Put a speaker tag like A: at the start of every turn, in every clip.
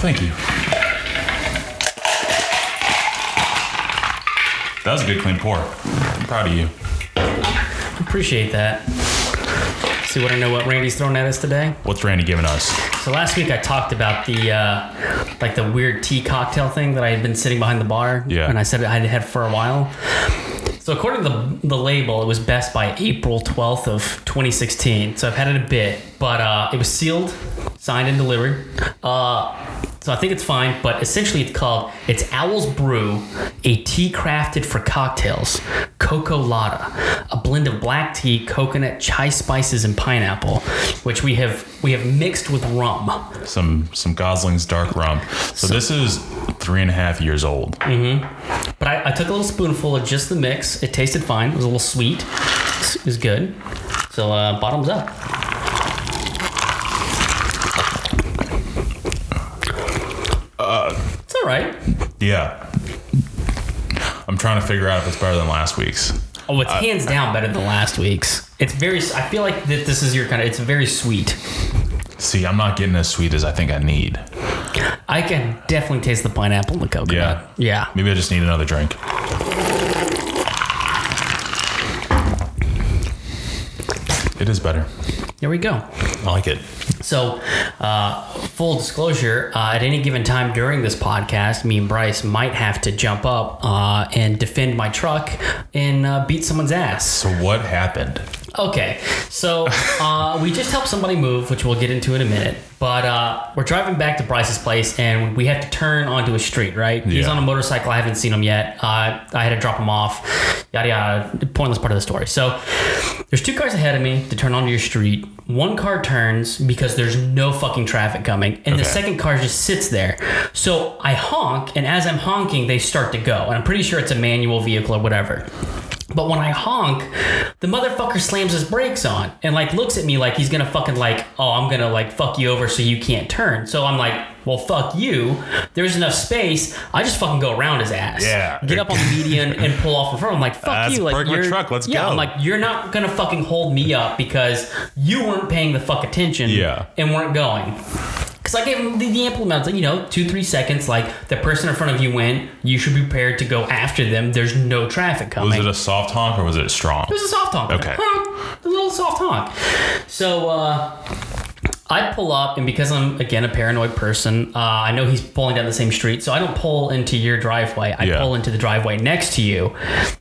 A: thank you. That was a good clean pour. I'm proud of you.
B: Appreciate that. See what I know what Randy's throwing at us today?
A: What's Randy giving us?
B: So last week I talked about the uh, like the weird tea cocktail thing that I had been sitting behind the bar.
A: Yeah.
B: And I said I had had for a while. So according to the, the label, it was best by April 12th of 2016. So I've had it a bit, but uh, it was sealed, signed, and delivered. Uh, so I think it's fine, but essentially it's called it's Owl's Brew, a tea crafted for cocktails, Coco Lada, a blend of black tea, coconut, chai spices, and pineapple, which we have we have mixed with rum.
A: Some some Gosling's dark rum. So, this is three and a half years old. Mhm.
B: But I, I took a little spoonful of just the mix. It tasted fine. It was a little sweet. It was good. So uh, bottoms up. it's all right.
A: Yeah. I'm trying to figure out if it's better than last week's.
B: Oh, it's uh, hands down better than last week's. It's very. I feel like that this is your kind of. It's very sweet.
A: See, I'm not getting as sweet as I think I need.
B: I can definitely taste the pineapple and the coconut. Yeah.
A: Maybe I just need another drink. It is better.
B: There we go.
A: I like it.
B: So, uh, full disclosure, uh, at any given time during this podcast, me and Bryce might have to jump up uh, and defend my truck and uh, beat someone's ass.
A: So what happened?
B: Okay, so uh, we just helped somebody move, which we'll get into in a minute. But uh, we're driving back to Bryce's place, and we have to turn onto a street. Right? He's on a motorcycle. I haven't seen him yet. Uh, I had to drop him off. Yada yada. Pointless part of the story. So there's two cars ahead of me to turn onto your street. One car turns because there's no fucking traffic coming, and the second car just sits there. So I honk, and as I'm honking, they start to go, and I'm pretty sure it's a manual vehicle or whatever. But when I honk, the motherfucker slams his brakes on and like looks at me like he's gonna fucking like, oh, I'm gonna like fuck you over so you can't turn. So I'm like, well, fuck you. There's enough space. I just fucking go around his ass.
A: Yeah.
B: Get up on the median and pull off in front. I'm like, fuck
A: That's
B: you. Like
A: my truck, let's
B: yeah,
A: go.
B: I'm like, you're not gonna fucking hold me up because you weren't paying the fuck attention.
A: Yeah.
B: And weren't going. Because I gave him the, the ample amounts, like, you know, two, three seconds. Like, the person in front of you went, you should be prepared to go after them. There's no traffic coming.
A: Was it a soft honk or was it strong?
B: It was a soft honk.
A: Okay.
B: A little soft honk. So uh, I pull up, and because I'm again a paranoid person, uh, I know he's pulling down the same street, so I don't pull into your driveway. I
A: Yeah.
B: pull into the driveway next to you,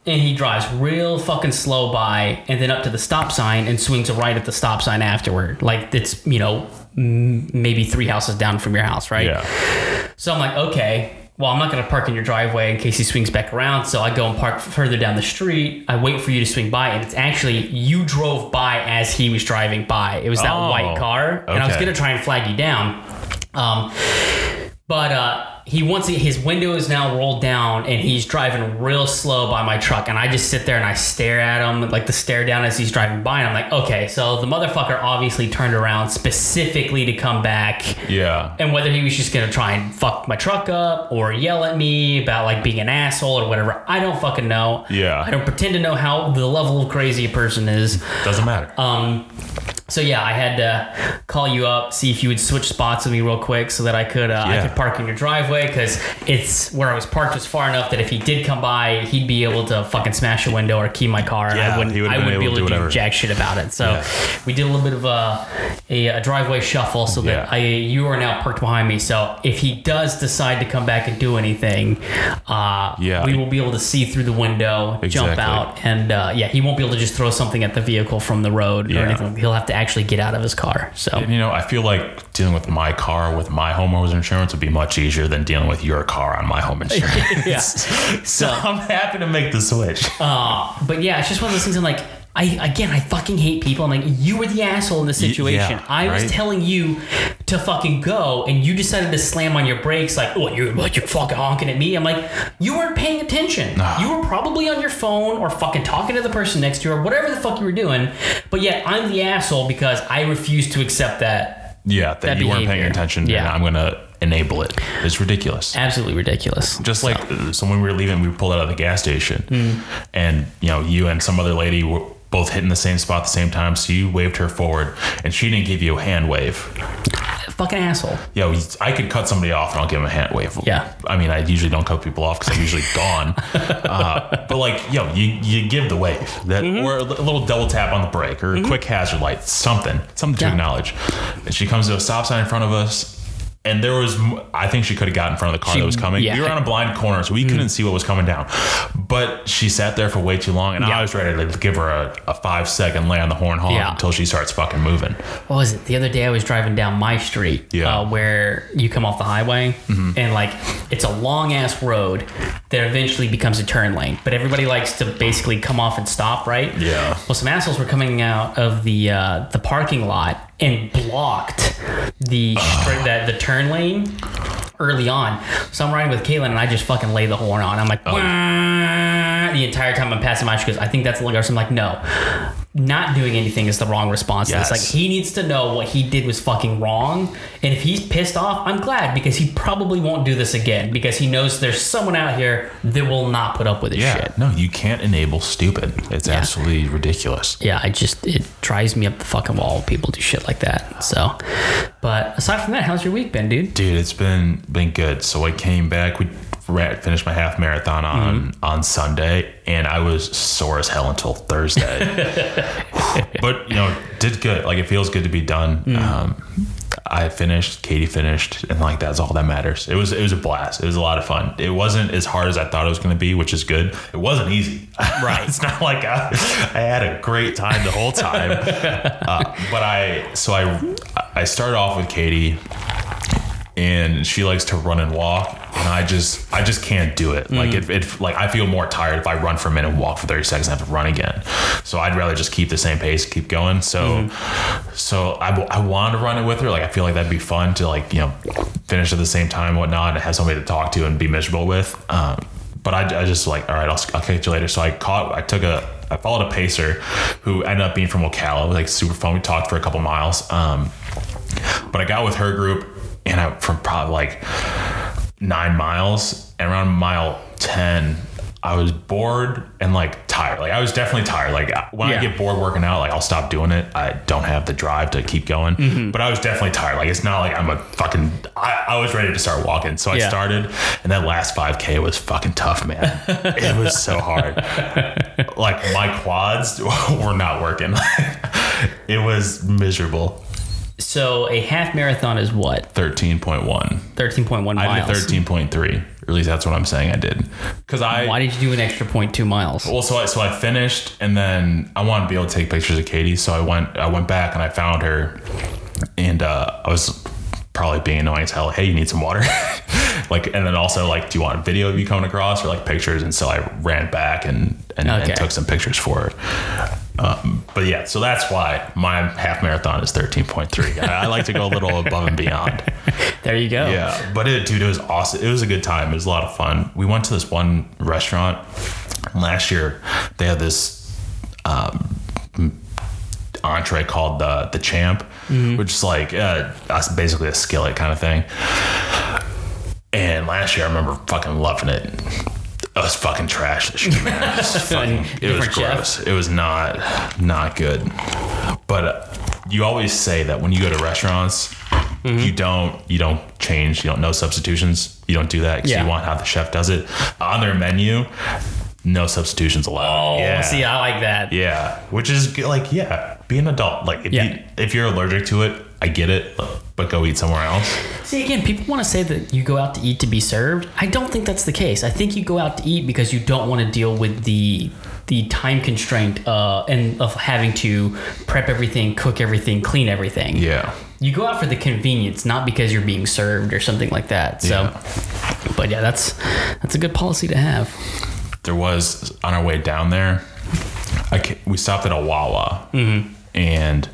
B: and he drives real fucking slow by, and then up to the stop sign and swings right at the stop sign afterward. Like it's you know maybe three houses down from your house, right?
A: Yeah.
B: So I'm like, okay, well, I'm not going to park in your driveway in case he swings back around. So I go and park further down the street. I wait for you to swing by, and it's actually you drove by as he was driving by. It was that
A: Oh,
B: white car, and I was going to try and flag you down. Um, but uh, he wants his window is now rolled down, and he's driving real slow by my truck. And I just sit there and I stare at him, like the stare down as he's driving by. And I'm like, okay, so the motherfucker obviously turned around specifically to come back.
A: Yeah.
B: And whether he was just gonna try and fuck my truck up or yell at me about like being an asshole or whatever, I don't fucking know.
A: Yeah.
B: I don't pretend to know how the level of crazy a person is.
A: Doesn't matter.
B: Um, so yeah, I had to call you up, see if you would switch spots with me real quick so that I could uh, I could park in your driveway because it's where I was parked was far enough that if he did come by, he'd be able to fucking smash a window or key my car. and
A: Yeah,
B: I wouldn't I wouldn't be
A: able to do
B: do jack shit about it. So
A: Yeah.
B: we did a little bit of a, a, a driveway shuffle so that
A: Yeah.
B: I you are now parked behind me. So if he does decide to come back and do anything, uh,
A: Yeah.
B: we will be able to see through the window, jump out, and uh, yeah, he won't be able to just throw something at the vehicle from the road
A: Yeah.
B: or anything. He'll have to actually get out of his car. So
A: And, you know, I feel like dealing with my car with my homeowner's insurance would be much easier than dealing with your car on my home insurance.
B: yeah.
A: so I'm happy to make the switch.
B: Uh, but yeah, it's just one of those things. I'm like, I again, I fucking hate people. I'm like, you were the asshole in the situation.
A: yeah,
B: I was
A: right?
B: telling you to fucking go, and you decided to slam on your brakes. Like, oh, you're what? You're fucking honking at me. I'm like, you weren't paying attention.
A: Nah.
B: You were probably on your phone or fucking talking to the person next to you or whatever the fuck you were doing. But yet, I'm the asshole because I refuse to accept that.
A: Yeah, that,
B: That
A: you weren't paying attention
B: Yeah.
A: and I'm going to enable it. It's ridiculous.
B: Absolutely ridiculous.
A: Just like uh, so when we were leaving, we pulled out of the gas station,
B: Mm.
A: and you know, you and some other lady were both hitting the same spot at the same time. So you waved her forward, and she didn't give you a hand wave.
B: fucking asshole.
A: Yo, I could cut somebody off and I'll give them a hand wave.
B: Yeah.
A: I mean, I usually don't cut people off because I'm usually gone. Uh, but like, yo, you, you give the wave that,
B: Mm-hmm.
A: or a little double tap on the brake or a quick hazard light, something, something to
B: Yeah.
A: acknowledge. And she comes to a stop sign in front of us. And there was, I think she could have got in front of the car
B: She-
A: that was coming.
B: yeah. Mm.
A: We were on a blind corner, so we couldn't see what was coming down. But she sat there for way too long, and
B: Yeah.
A: I was ready to give her a, a five second lay on the horn honk
B: Yeah.
A: until she starts fucking moving.
B: what was it? The other day I was driving down my street,
A: Yeah. Mm-hmm.
B: uh, where you come off the highway, and like it's a long ass road that eventually becomes a turn lane. But everybody likes to basically come off and stop, right?
A: Yeah.
B: Well, some assholes were coming out of the uh, the parking lot and blocked the straight that the turn lane early on. So I'm riding with Caitlin, and I just fucking lay the horn on. I'm like,
A: Oh.
B: The entire time I'm passing by. She goes, I think that's illegal. So I'm like, no. Not doing anything is the wrong response.
A: Yes.
B: Like he needs to know what he did was fucking wrong. And if he's pissed off, I'm glad because he probably won't do this again because he knows there's someone out here that will not put up with his
A: Yeah,
B: shit.
A: no, you can't enable stupid. It's
B: Yeah.
A: absolutely ridiculous.
B: Yeah, I just it drives me up the fucking wall when people do shit like that. So, but aside from that, how's your week been, dude?
A: Dude, it's been been good. So I came back. We ran, finished my half marathon on
B: Mm-hmm.
A: on Sunday, and I was sore as hell until Thursday. but you know, did good. Like it feels good to be done.
B: Mm.
A: Um, I finished. Katie finished, and like that's all that matters. It was it was a blast. It was a lot of fun. It wasn't as hard as I thought it was going to be, which is good. It wasn't easy.
B: Right.
A: it's not like I, I had a great time the whole time. uh, but I so I I started off with Katie and she likes to run and walk and i just i just can't do it. Like it, it like i feel more tired if i run for a minute and walk for 30 seconds and have to run again. So i'd rather just keep the same pace keep going. So so I, I wanted to run it with her. Like i feel like that'd be fun to like you know finish at the same time and whatnot and have somebody to talk to and be miserable with. Um, but I, I just like all right I'll, I'll catch you later. So i caught i took a i followed a pacer who ended up being from ocala like super fun. We talked for a couple miles. Um, but I got with her group and I from probably like nine miles and around mile 10 I was bored and like tired. Like I was definitely tired. Like when
B: Yeah.
A: I get bored working out, like I'll stop doing it. I don't have the drive to keep going. Mm-hmm. But I was definitely tired. Like it's not like I'm a fucking. I, I was ready to start walking, so I started, and that last 5K was fucking tough, man. it was so hard. like my quads were not working. it was miserable.
B: So a half marathon is what?
A: Thirteen point one.
B: Thirteen point one miles.
A: I did thirteen point three. Or at least that's what I'm saying I did. Because I
B: Why did you do an extra 0.2 miles?
A: well, so I so I finished, and then I wanted to be able to take pictures of Katie, so I went I went back and I found her, and uh, I was probably being annoying as hell. Hey, you need some water, like, and then also like, do you want a video of you coming across or like pictures? And so I ran back and and,
B: Okay.
A: and took some pictures for her. Um, but yeah, so that's why my half marathon is thirteen point three. I, I like to go a little above and beyond.
B: There you go.
A: Yeah, but it, dude, it was awesome. It was a good time. It was a lot of fun. We went to this one restaurant last year. They had this um, entree called the the Champ, which is like uh, basically a skillet kind of thing. And last year, I remember fucking loving it. It was fucking trash this year, man. It was, fucking, it was
B: Different chef.
A: gross. It was not not good. But uh, you always say that when you go to restaurants,
B: Mm-hmm.
A: you don't you don't change. You don't no substitutions. You don't do that because
B: Yeah.
A: you want how the chef does it on their menu. No substitutions allowed.
B: Oh,
A: yeah.
B: see, I like that.
A: Yeah, which is like yeah, be an adult. Like if,
B: Yeah.
A: you, if you're allergic to it, I get it, but go eat somewhere else.
B: See, again, people want to say that you go out to eat to be served. I don't think that's the case. I think you go out to eat because you don't want to deal with the the time constraint uh, and of having to prep everything, cook everything, clean everything.
A: Yeah,
B: You go out for the convenience, not because you're being served or something like that. So,
A: Yeah.
B: but yeah, that's that's a good policy to have.
A: there was on our way down there. I we stopped at a Wawa, and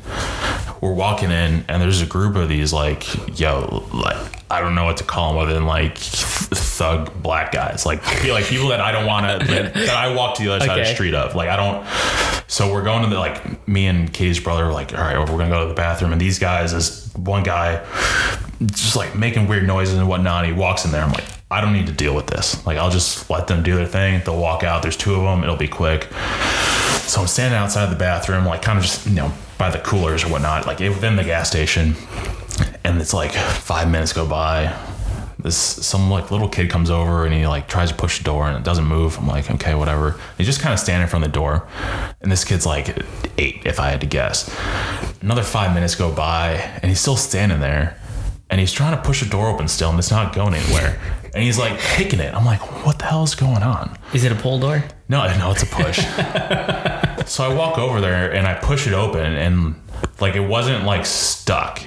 A: we're walking in, and there's a group of these like yo, like I don't know what to call them other than like thug black guys, like feel like people that I don't want to that, that I walk to the other side of the street of. Like I don't. So we're going to the like me and Katie's brother like all right, we're gonna go to the bathroom, and these guys, this one guy, just like making weird noises and whatnot. He walks in there. I'm like, I don't need to deal with this. Like, I'll just let them do their thing. They'll walk out. There's two of them. It'll be quick. So I'm standing outside the bathroom, like kind of just you know by the coolers or whatnot, like within the gas station. and it's like five minutes go by. This some like little kid comes over and he like tries to push the door and it doesn't move. I'm like, okay, whatever. He's just kind of standing in front of the door, and this kid's like eight, if I had to guess. Another five minutes go by, and he's still standing there, and he's trying to push the door open still, and it's not going anywhere. And he's like kicking it. I'm like, what the hell is going on?
B: Is it a pull door?
A: No, no, it's a push. so I walk over there and I push it open and like it wasn't like stuck.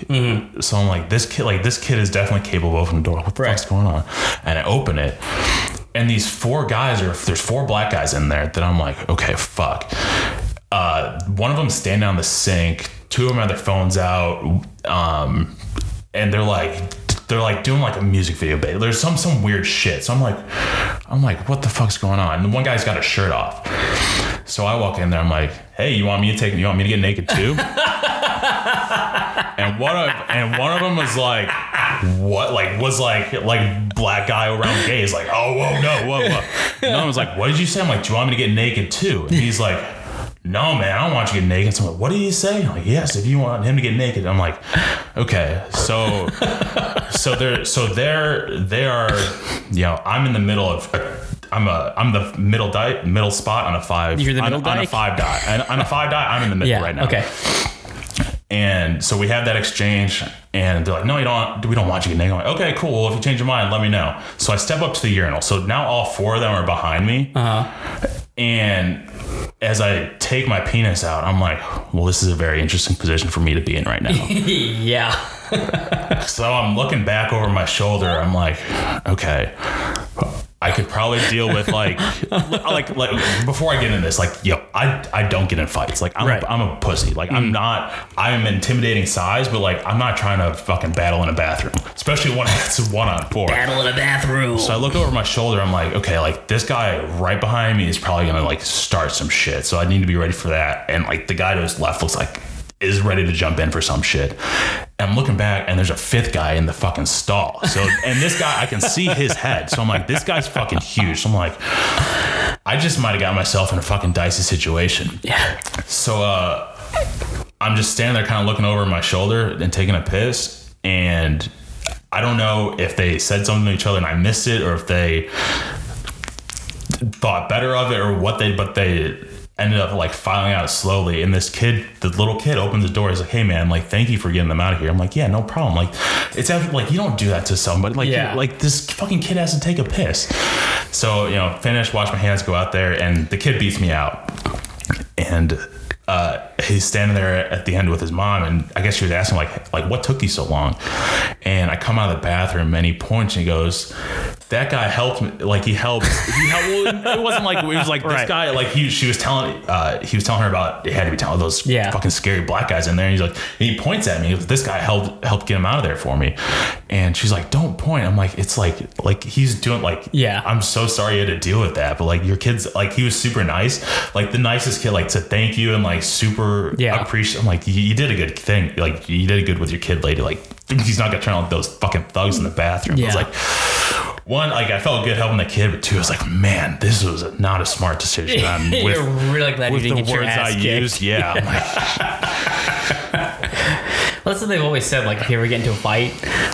A: So I'm like, this kid, like this kid is definitely capable of opening the door. What the
B: Right.
A: fuck's going on? And I open it, and these four guys are there's four black guys in there that I'm like, okay, fuck. Uh, one of them standing on the sink. Two of them have their phones out, um, and they're like. They're like doing like a music video, bit. There's some some weird shit. So I'm like, I'm like, what the fuck's going on? And one guy's got a shirt off. So I walk in there. I'm like, hey, you want me to take? You want me to get naked too? and one of and one of them was like, what? Like was like like black guy around gay is like, oh whoa no whoa whoa. And one was like, what did you say? I'm like, do you want me to get naked too? And he's like. No man, I don't want you to get naked. So I'm like, what did he say? I'm like, yes, if you want him to get naked. I'm like, okay. So so they're so they're they are you know, I'm in the middle of I'm a I'm the middle die middle spot on a five.
B: You're the
A: on,
B: middle
A: on a five die. And on a five die, I'm in the middle
B: Yeah.
A: right now.
B: Okay.
A: And so we have that exchange, and they're like, "No, you don't. We don't want you to get naked." I'm like, okay, cool. Well, if you change your mind, let me know. So I step up to the urinal. So now all four of them are behind me,
B: Uh huh.
A: And as I take my penis out, I'm like, "Well, this is a very interesting position for me to be in right now."
B: yeah.
A: so I'm looking back over my shoulder. I'm like, okay. I could probably deal with like, like, like before I get into this, like, yo, I, I don't get in fights. Like, I'm,
B: Right.
A: a, I'm a pussy. Like, I'm mm. not. I'm intimidating size, but like, I'm not trying to fucking battle in a bathroom, especially when it's one on four.
B: Battle in a bathroom.
A: So I look over my shoulder. I'm like, okay, like this guy right behind me is probably gonna like start some shit. So I need to be ready for that. And like the guy to his left looks like is ready to jump in for some shit. And I'm looking back, and there's a fifth guy in the fucking stall. So and this guy, I can see his head. So I'm like, this guy's fucking huge. So I'm like, I just might have got myself in a fucking dicey situation.
B: yeah.
A: So uh, I'm just standing there, kind of looking over my shoulder and taking a piss, and I don't know if they said something to each other and I missed it, or if they thought better of it, or what they, but they ended up like filing out slowly. And this kid, the little kid, opens the door. He's like, "Hey man, like thank you for getting them out of here." I'm like, "Yeah, no problem." Like it's after, like you don't do that to somebody. Like
B: Yeah.
A: like this fucking kid has to take a piss. So you know, finish, wash my hands, go out there, and the kid beats me out and uh, he's standing there at the end with his mom, and I guess she was asking like, like what took you so long? And I come out of the bathroom, and he points and he goes, "That guy helped me. Like he helped. He helped. Well, it wasn't like it was like this guy. Like he, she was telling, uh, he was telling her about. It had to be telling those
B: Yeah.
A: fucking scary black guys in there. And he's like, and he points at me. Goes, this guy helped helped get him out of there for me. And she's like, don't point. I'm like, it's like like he's doing like
B: Yeah.
A: I'm so sorry you had to deal with that, but like your kids, like he was super nice, like the nicest kid, like to thank you and like super
B: Yeah.
A: appreciate. I'm like, you, you did a good thing, like you did a good with your kid, lady. Like he's not gonna turn on those fucking thugs in the bathroom. I was like, one, like I felt good helping the kid, but two, I was like, man, this was not a smart decision. I'm with,
B: You're really glad you
A: with
B: didn't
A: the
B: get your
A: words
B: ass
A: I
B: kicked.
A: used, yeah. I'm like,
B: Well, that's what they've always said. Like, if you ever get into a fight,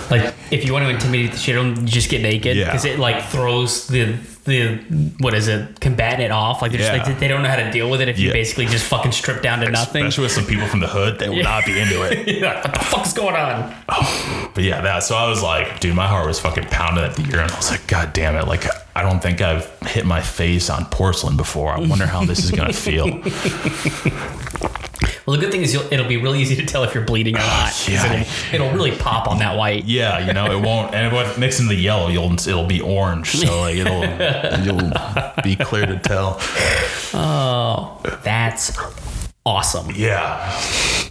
B: like if you want to intimidate the shit out of them, just get naked
A: Yeah.
B: because it like throws the the what is it combatant off. Like, they're just, like they don't know how to deal with it if you basically just fucking strip down to nothing.
A: especially with some people from the hood, they would not be into it.
B: Like, what the fuck's going on?
A: But yeah, that. So I was like, dude, my heart was fucking pounding at the urinal. I was like, God damn it! Like, I don't think I've hit my face on porcelain before. I wonder how this is gonna feel.
B: Well, the good thing is you'll, it'll be really easy to tell if you're bleeding or ah, not. 'cause
A: Yeah.
B: It'll, it'll really pop on that white.
A: Yeah, you know, it won't. And if it mix in the yellow, you'll it'll be orange. So like, it'll you'll be clear to tell.
B: Oh, that's awesome.
A: Yeah.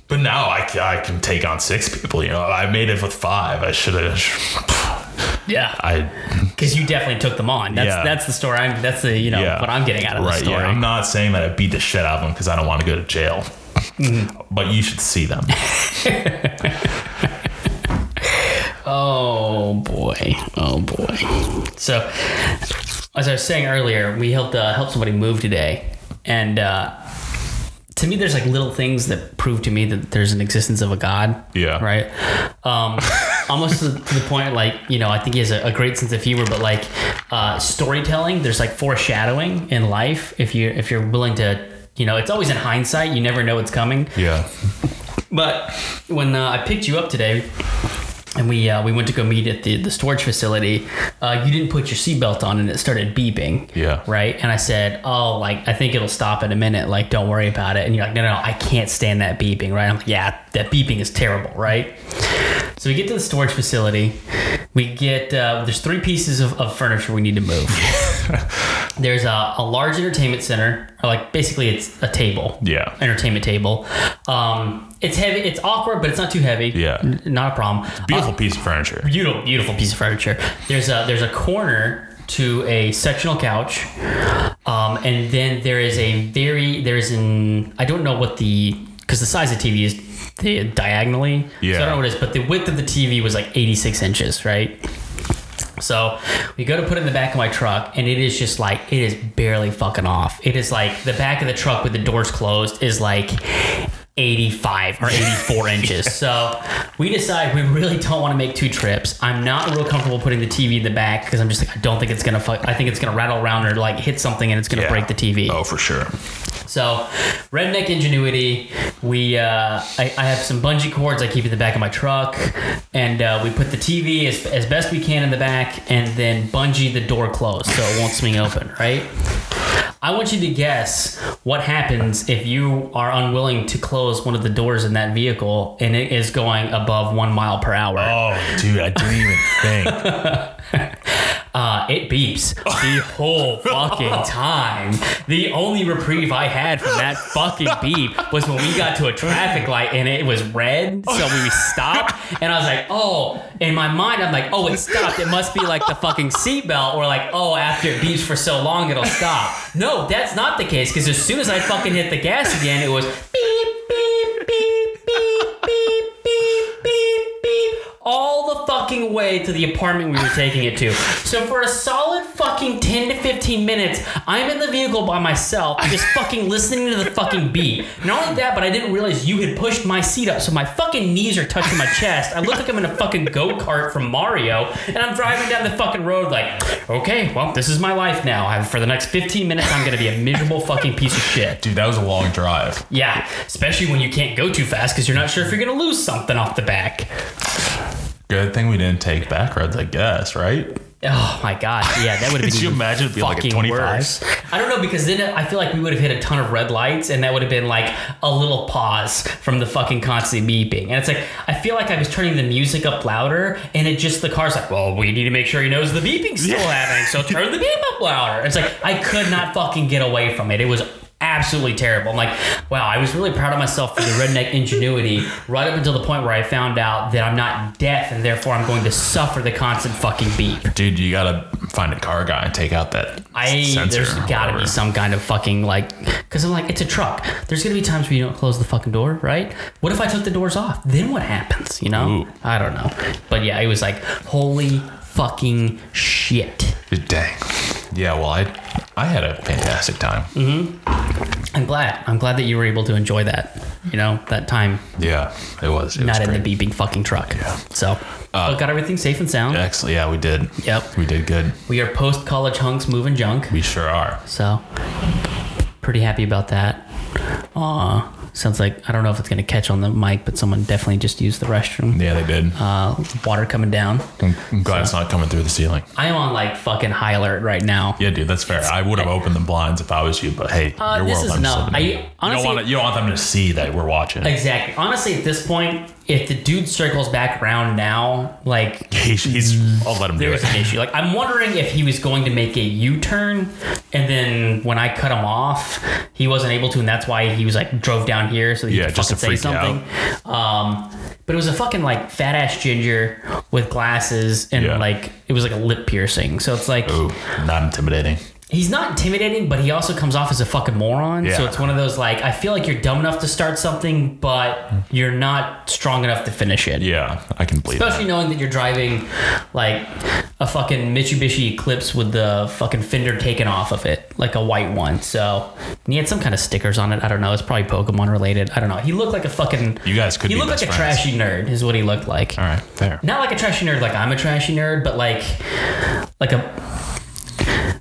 A: But now I, I can take on six people. You know, I made it with five. I should have.
B: Yeah,
A: I
B: because you definitely took them on. That's
A: Yeah.
B: that's the story. I'm, that's the you know
A: yeah.
B: what I'm getting out of
A: right.
B: the story.
A: Yeah, I'm not saying that I beat the shit out of them because I don't want to go to jail.
B: Mm-hmm.
A: But you should see them.
B: Oh boy. Oh boy. So, as I was saying earlier, we helped uh, help somebody move today, and uh, to me, there's like little things that prove to me that there's an existence of a God.
A: Yeah.
B: Right. Um, almost to, to the point, like you know, I think he has a, a great sense of humor, but like uh, storytelling, there's like foreshadowing in life. If you if you're willing to, you know, it's always in hindsight. You never know what's coming.
A: Yeah.
B: But when uh, I picked you up today, and we uh, we went to go meet at the, the storage facility, uh, you didn't put your seatbelt on and it started beeping.
A: Yeah.
B: Right. And I said, oh, like I think it'll stop in a minute. Like don't worry about it. And you're like, no, no, no I can't stand that beeping. Right. I'm like, yeah, that beeping is terrible. Right. So we get to the storage facility. We get uh, there's three pieces of, of furniture we need to move. there's a, a large entertainment center, or like basically it's a table.
A: Yeah.
B: Entertainment table. Um, it's heavy. It's awkward, but it's not too heavy.
A: Yeah.
B: N- not a problem.
A: Beautiful piece of furniture.
B: Beautiful, beautiful piece of furniture. There's a there's a corner to a sectional couch, um, and then there is a very there's an I don't know what the because the size of TV is the diagonally.
A: Yeah.
B: So I don't know what it is, but the width of the TV was like 86 inches, right? So we go to put it in the back of my truck, and it is just like it is barely fucking off. It is like the back of the truck with the doors closed is like 85 or 84 inches. So we decide we really don't want to make two trips. I'm not real comfortable putting the TV in the back because I'm just like I don't think it's gonna fuck. I think it's gonna rattle around or like hit something and it's gonna
A: Yeah.
B: break the TV.
A: Oh, for sure.
B: So, redneck ingenuity. We, uh, I, I have some bungee cords I keep in the back of my truck, and uh, we put the TV as, as best we can in the back, and then bungee the door closed so it won't swing open. Right. I want you to guess what happens if you are unwilling to close one of the doors in that vehicle and it is going above one mile per hour.
A: Oh, dude, I didn't even think.
B: It beeps the whole fucking time. The only reprieve I had from that fucking beep was when we got to a traffic light and it was red, so we stopped. And I was like, oh, in my mind, I'm like, oh, it stopped. It must be like the fucking seatbelt, or like, oh, after it beeps for so long, it'll stop. No, that's not the case because as soon as I fucking hit the gas again, it was beep, fucking way to the apartment we were taking it to. So for a solid fucking 10 to 15 minutes, I'm in the vehicle by myself, just fucking listening to the fucking beat. Not only that, but I didn't realize you had pushed my seat up, so my fucking knees are touching my chest. I look like I'm in a fucking go-kart from Mario, and I'm driving down the fucking road like, okay, well, this is my life now. I, for the next 15 minutes, I'm gonna be a miserable fucking piece of shit.
A: Dude, that was a long drive.
B: Yeah, especially when you can't go too fast because you're not sure if you're gonna lose something off the back.
A: Good thing we didn't take back roads, I guess, right?
B: Oh my god, yeah, that would have been
A: Could you imagine it'd be like a 25?
B: I don't know because then I feel like we would have hit a ton of red lights, and that would have been like a little pause from the fucking constant beeping. And it's like I feel like I was turning the music up louder, and it just the car's like, well, we need to make sure he knows the beeping's still happening, so turn the beep up louder. It's like I could not fucking get away from it. It was absolutely terrible. I'm like, wow, I was really proud of myself for the redneck ingenuity right up until the point where I found out that I'm not deaf and therefore I'm going to suffer the constant fucking beep.
A: Dude, you gotta find a car guy and take out that
B: I
A: sensor.
B: there's
A: or
B: got to be some kind of fucking like because I'm like it's a truck. There's gonna be times where you don't close the fucking door, right? What if I took the doors off? Then what happens? You know?
A: Ooh.
B: I don't know. But yeah, it was like holy fucking shit.
A: Dang. Yeah, well, I I had a fantastic time. Mm-hmm.
B: I'm glad. I'm glad that you were able to enjoy that. You know that time
A: Yeah, it was. It
B: not
A: was
B: in
A: great.
B: the beeping fucking truck. Yeah. So, but got everything safe and sound.
A: Excellent. Yeah, we did.
B: Yep.
A: We did good.
B: We are post college hunks moving junk.
A: We sure are.
B: So, pretty happy about that. Uh, sounds like I don't know if it's gonna catch on the mic, but someone definitely just used the restroom.
A: Yeah, they did.
B: Uh, water coming down.
A: I'm, I'm glad it's not coming through the ceiling.
B: I am on like fucking high alert right now.
A: Yeah, dude, that's fair. I would have opened the blinds if I was you, but hey,
B: Uh,
A: your
B: this
A: world.
B: is
A: I'm
B: no- I-
A: in. you
B: honestly-
A: don't want to, you don't want them to see that we're watching.
B: Exactly. Honestly, at this point, if the dude circles back around now, like
A: He's, he's I'll let him do
B: there's
A: it.
B: an issue. Like I'm wondering if he was going to make a U-turn, and then when I cut him off, he wasn't able to, and that's why he was like drove down here so that he
A: Yeah,
B: could
A: just
B: fucking say something. Um, but it was a fucking like fat ass ginger with glasses and
A: Yeah.
B: like it was like a lip piercing. So it's like
A: Ooh, not intimidating.
B: He's not intimidating, but he also comes off as a fucking moron. So it's one of those like I feel like you're dumb enough to start something, but you're not strong enough to finish it.
A: Yeah, I can believe it.
B: Especially
A: that.
B: knowing that you're driving like a fucking Mitsubishi Eclipse with the fucking fender taken off of it, like a white one. So and he had some kind of stickers on it. I don't know. It's probably Pokemon related. I don't know. He looked like a fucking.
A: You guys could
B: He looked like a trashy nerd. Is what he looked like.
A: All right, fair.
B: Not like a trashy nerd, like I'm a trashy nerd, but like, like a.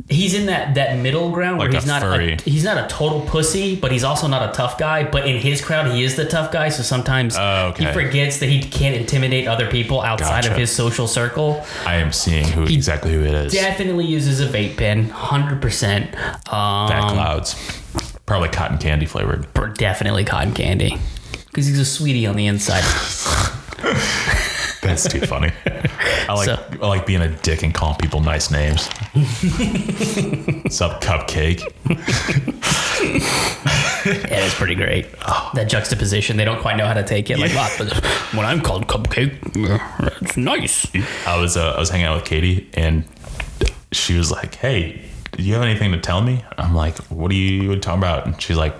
B: He's in that that middle ground where
A: Like a
B: he's not
A: furry.
B: a, he's not a total pussy, but he's also not a tough guy. But in his crowd, he is the tough guy. So sometimes
A: Oh,
B: he forgets that he can't intimidate other people outside of his social circle.
A: I am seeing who exactly who it is.
B: Definitely uses a vape pen, hundred percent. Um,
A: Fat clouds, probably cotton candy flavored.
B: definitely cotton candy, because he's a sweetie on the inside.
A: That's too funny. I like
B: So-
A: I like being a dick and calling people nice names. What's up, cupcake?
B: Yeah, it's pretty great. That juxtaposition, they don't quite know how to take it. Like, "Ah, but when I'm called cupcake, it's nice.
A: I was uh, I was hanging out with Katie and she was like, "Hey, do you have anything to tell me?" I'm like, "What are you talking about?" And she's like,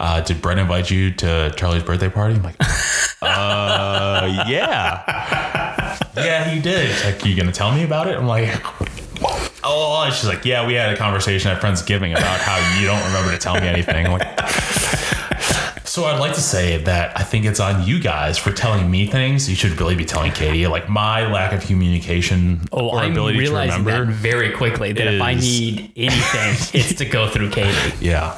A: uh, "Did Brett invite you to Charlie's birthday party?" I'm like, "Uh, Oh, yeah, yeah, he did." She's like, "You gonna tell me about it?" I'm like. Oh, and she's like, yeah, we had a conversation at Friendsgiving about how you don't remember to tell me anything. I'm like, so I'd like to say that I think it's on you guys for telling me things. You should really be telling Katie. Like my lack of communication
B: Oh,
A: or
B: I'm
A: ability to
B: realizing that
A: remember.
B: very quickly that if I need anything, it's to go through Katie.
A: Yeah.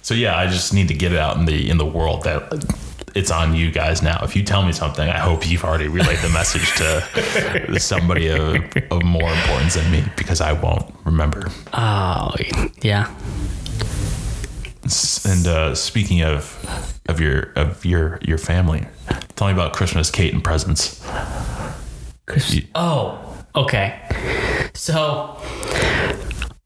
A: So yeah, I just need to get it out in the in the world that it's on you guys now. If you tell me something, I hope you've already relayed the message to somebody of, of more importance than me because I won't remember.
B: Oh, yeah.
A: And uh, speaking of of your of your your family, tell me about Christmas, Kate, and presents.
B: Chris- oh, okay. So,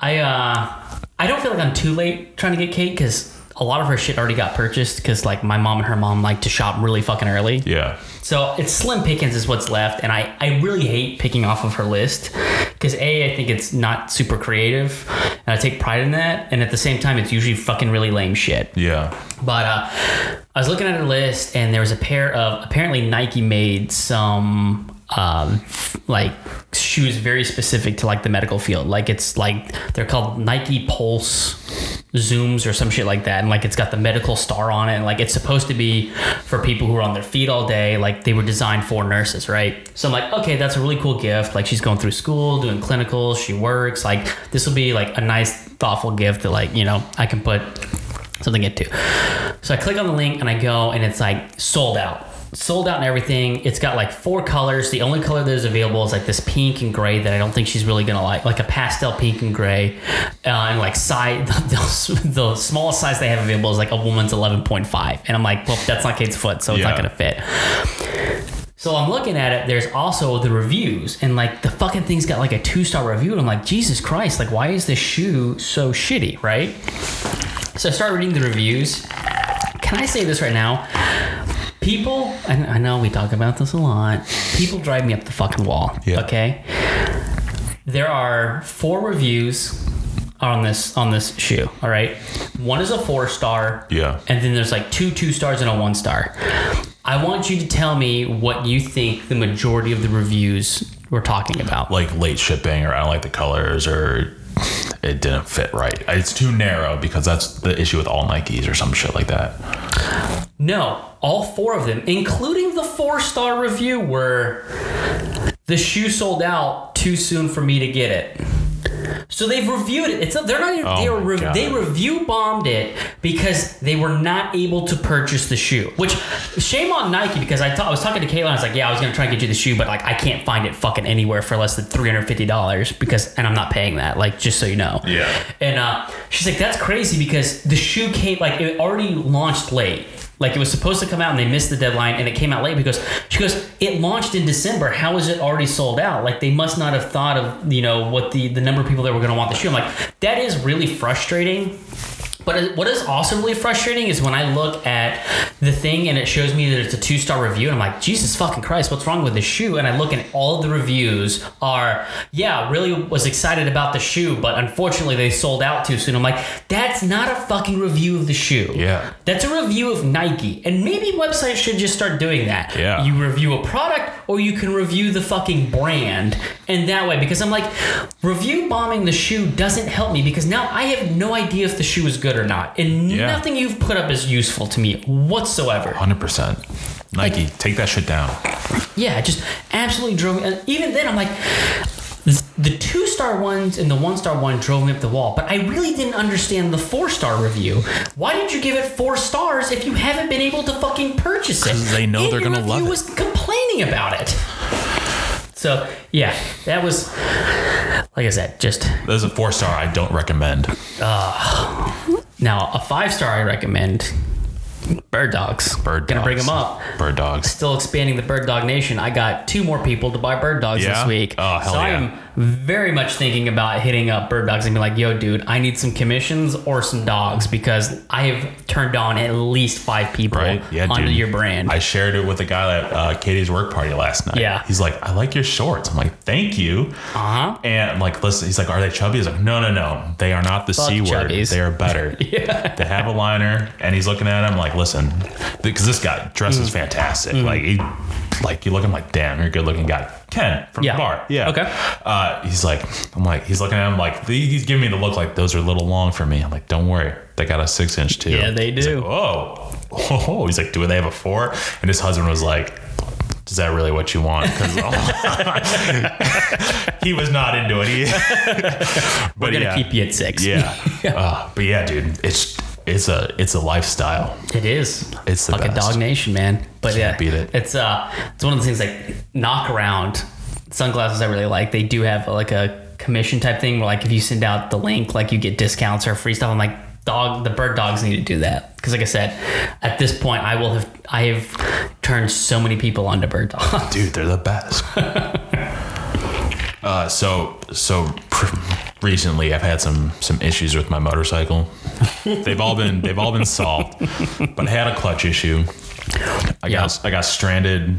B: I uh, I don't feel like I'm too late trying to get Kate because a lot of her shit already got purchased because like my mom and her mom like to shop really fucking early.
A: Yeah.
B: So it's slim pickings is what's left, and I, I really hate picking off of her list because a I think it's not super creative, and I take pride in that, and at the same time it's usually fucking really lame shit.
A: Yeah.
B: But uh, I was looking at her list, and there was a pair of apparently Nike made some um, like shoes very specific to like the medical field. Like it's like they're called Nike Pulse Zooms or some shit like that, and like it's got the medical star on it. And like it's supposed to be for people who are on their feet all day. Like they were designed for nurses, right? So I'm like, okay, that's a really cool gift. Like she's going through school, doing clinicals, she works. Like this will be like a nice, thoughtful gift that like you know I can put something into. So I click on the link and I go and it's like sold out. Sold out and everything. It's got like four colors. The only color that is available is like this pink and gray that I don't think she's really gonna like, like a pastel pink and gray. Uh, and like size, the, the smallest size they have available is like a woman's 11.5. And I'm like, well, that's not Kate's foot, so it's not gonna fit. So I'm looking at it. There's also the reviews, and like the fucking thing's got like a two star review. And I'm like, Jesus Christ! Like, why is this shoe so shitty, right? So I start reading the reviews. Can I say this right now? People, I, I know we talk about this a lot. People drive me up the fucking wall.
A: Yeah.
B: Okay. There are four reviews on this on this shoe. All right. One is a four star.
A: Yeah.
B: And then there's like two two stars and a one star. I want you to tell me what you think the majority of the reviews were talking about.
A: Like late shipping, or I don't like the colors, or it didn't fit right. It's too narrow because that's the issue with all Nikes or some shit like that.
B: No, all four of them, including the four star review, were the shoe sold out too soon for me to get it. So they've reviewed it. It's they're not even,
A: Oh
B: they were re-
A: God.
B: they review bombed it because they were not able to purchase the shoe. Which shame on Nike because I was talking to Kayla and I was like, yeah, I was gonna try and get you the shoe, but like I can't find it fucking anywhere for less than three hundred fifty dollars because and I'm not paying that. Like just so you know.
A: Yeah.
B: And uh, she's like, that's crazy because the shoe came like it already launched late. Like it was supposed to come out and they missed the deadline and it came out late because she goes, it launched in December. How is it already sold out? Like they must not have thought of, you know, what the, the number of people that were going to want the shoe. I'm like, that is really frustrating But what is also really frustrating is when I look at the thing and it shows me that it's a two star review, and I'm like, Jesus fucking Christ, what's wrong with this shoe? And I look and all the reviews are, yeah, really was excited about the shoe, but unfortunately they sold out too soon. I'm like, that's not a fucking review of the shoe.
A: Yeah.
B: That's a review of Nike. And maybe websites should just start doing that.
A: Yeah.
B: You review a product or you can review the fucking brand. And that way, because I'm like, review bombing the shoe doesn't help me because now I have no idea if the shoe is good or not. And
A: Yeah.
B: nothing you've put up is useful to me whatsoever.
A: 100%. Nike, take that shit down.
B: Yeah, just absolutely drove me. Even then, I'm like, the two star ones and the one star one drove me up the wall, but I really didn't understand the four star review. Why did you give it four stars if you haven't been able to fucking purchase it?
A: 'Cause they know
B: And
A: they're gonna love it.
B: was complaining about it. So yeah, that was like I said, just
A: There's a four star I don't recommend.
B: Now a five star I recommend. Bird dogs.
A: Bird dogs.
B: Gonna bring them up.
A: Bird dogs.
B: still expanding the bird dog nation. I got two more people to buy bird dogs
A: Yeah?
B: this week.
A: Oh, hell
B: so I
A: yeah.
B: am very much thinking about hitting up bird dogs and be like, yo, dude, I need some commissions or some dogs because I have turned on at least five people
A: Right? Yeah,
B: onto
A: dude.
B: your brand.
A: I shared it with a guy at uh, Katie's work party last night.
B: Yeah.
A: He's like, I like your shorts. I'm like, thank you.
B: uh huh.
A: And I'm like, listen, he's like, are they chubby? He's like, no, no, no. They are not the
B: Fuck
A: C word.
B: chubbies.
A: They are better.
B: Yeah.
A: They have a liner. And he's looking at him like, listen, because this guy dresses
B: Mm.
A: fantastic. Like, he, like, you look, I'm like, damn, you're a good looking guy. Ken from
B: Yeah.
A: the bar. Yeah.
B: Okay.
A: Uh, he's like, I'm like, he's looking at him like, he's giving me the look like those are a little long for me. I'm like, don't worry. They got a six inch too.
B: Yeah, they do.
A: like, oh, oh, he's like, do they have a four? And his husband was like, is that really what you want? Because he was not into it. He, but
B: We're gonna
A: yeah,
B: keep you at six.
A: yeah. Uh, but yeah, dude, it's it's a it's a lifestyle.
B: It is.
A: It's the
B: like a
A: best.
B: dog nation, man. But yeah,
A: beat it.
B: It's uh, it's one of the things like Knockaround sunglasses. I really like. They do have like a commission type thing where like if you send out the link, like you get discounts or free stuff. I'm like, dog, the bird dogs need to do that because, like I said, at this point, I will have I have turned so many people onto bird dogs.
A: Dude, they're the best. uh, so so pr- recently, I've had some some issues with my motorcycle. they've all been they've all been solved, but I had a clutch issue. I
B: Yeah.
A: got I got stranded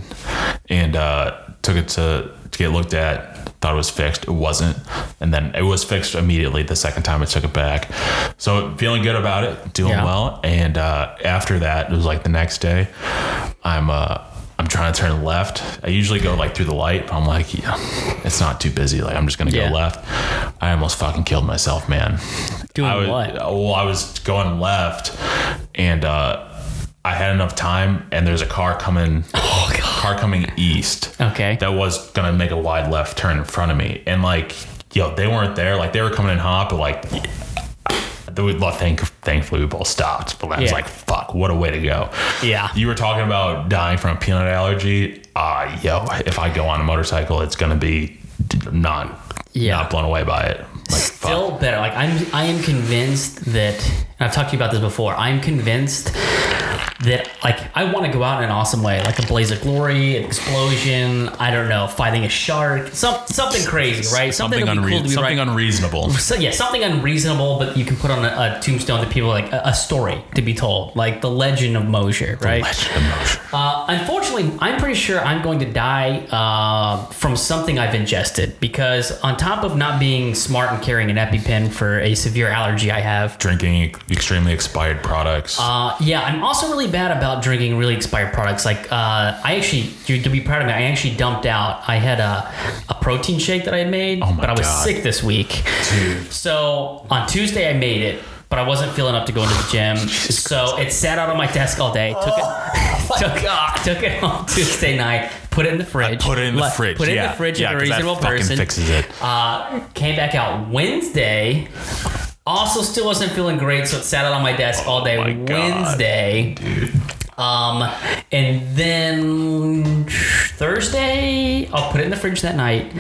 A: and uh, took it to to get looked at. Thought it was fixed. It wasn't, and then it was fixed immediately the second time I took it back. So feeling good about it, doing
B: Yeah.
A: well. And uh, after that, it was like the next day. I'm uh, I'm trying to turn left. I usually go like through the light, but I'm like, yeah, it's not too busy. Like I'm just gonna
B: Yeah.
A: go left. I almost fucking killed myself, man.
B: Doing
A: I was,
B: what?
A: Well, I was going left, and uh, I had enough time, and there's a car coming.
B: Oh god.
A: Car coming east.
B: Okay.
A: That was gonna make a wide left turn in front of me, and like, yo, they weren't there. Like they were coming in hot, but like. The we thank, thankfully we both stopped, but I was
B: Yeah.
A: like, "Fuck, what a way to go!"
B: Yeah.
A: You were talking about dying from a peanut allergy. Uh, yo, if I go on a motorcycle, it's gonna be not
B: Yeah.
A: not blown away by it. Like, fuck.
B: Still better. Like I'm, I am convinced that, and I've talked to you about this before. I'm convinced that like I want to go out in an awesome way, like a blaze of glory, an explosion. I don't know, fighting a shark, some something crazy, right?
A: something,
B: that'd
A: unre-
B: cool
A: something
B: right.
A: unreasonable.
B: So yeah, something unreasonable, but you can put on a, a tombstone to people like a, a story to be told, like the legend of Mosher, right?
A: Legend of Mosher.
B: Uh, unfortunately, I'm pretty sure I'm going to die uh, from something I've ingested because, on top of not being smart and carrying an EpiPen for a severe allergy I have,
A: Drinking extremely expired products.
B: uh, yeah, I'm also really bad about drinking really expired products. Like, uh, I actually, to, be proud of me, I actually dumped out. I had a, a protein shake that I had made,
A: Oh
B: but I was
A: God.
B: sick this week.
A: Dude.
B: So on Tuesday, I made it, but I wasn't feeling up to go into the gym. so it sat out on my desk all day. Took it, took, took it home Tuesday night. Put it in the fridge.
A: Put it in the
B: Let-
A: fridge.
B: Put it in
A: yeah.
B: the fridge.
A: Yeah,
B: a
A: that
B: reasonable
A: fucking
B: person.
A: fixes it.
B: Uh, came back out Wednesday. Also, still wasn't feeling great, so it sat out on my desk all day
A: Oh my God.
B: Wednesday. Um, and then Thursday, I'll put it in the fridge that night.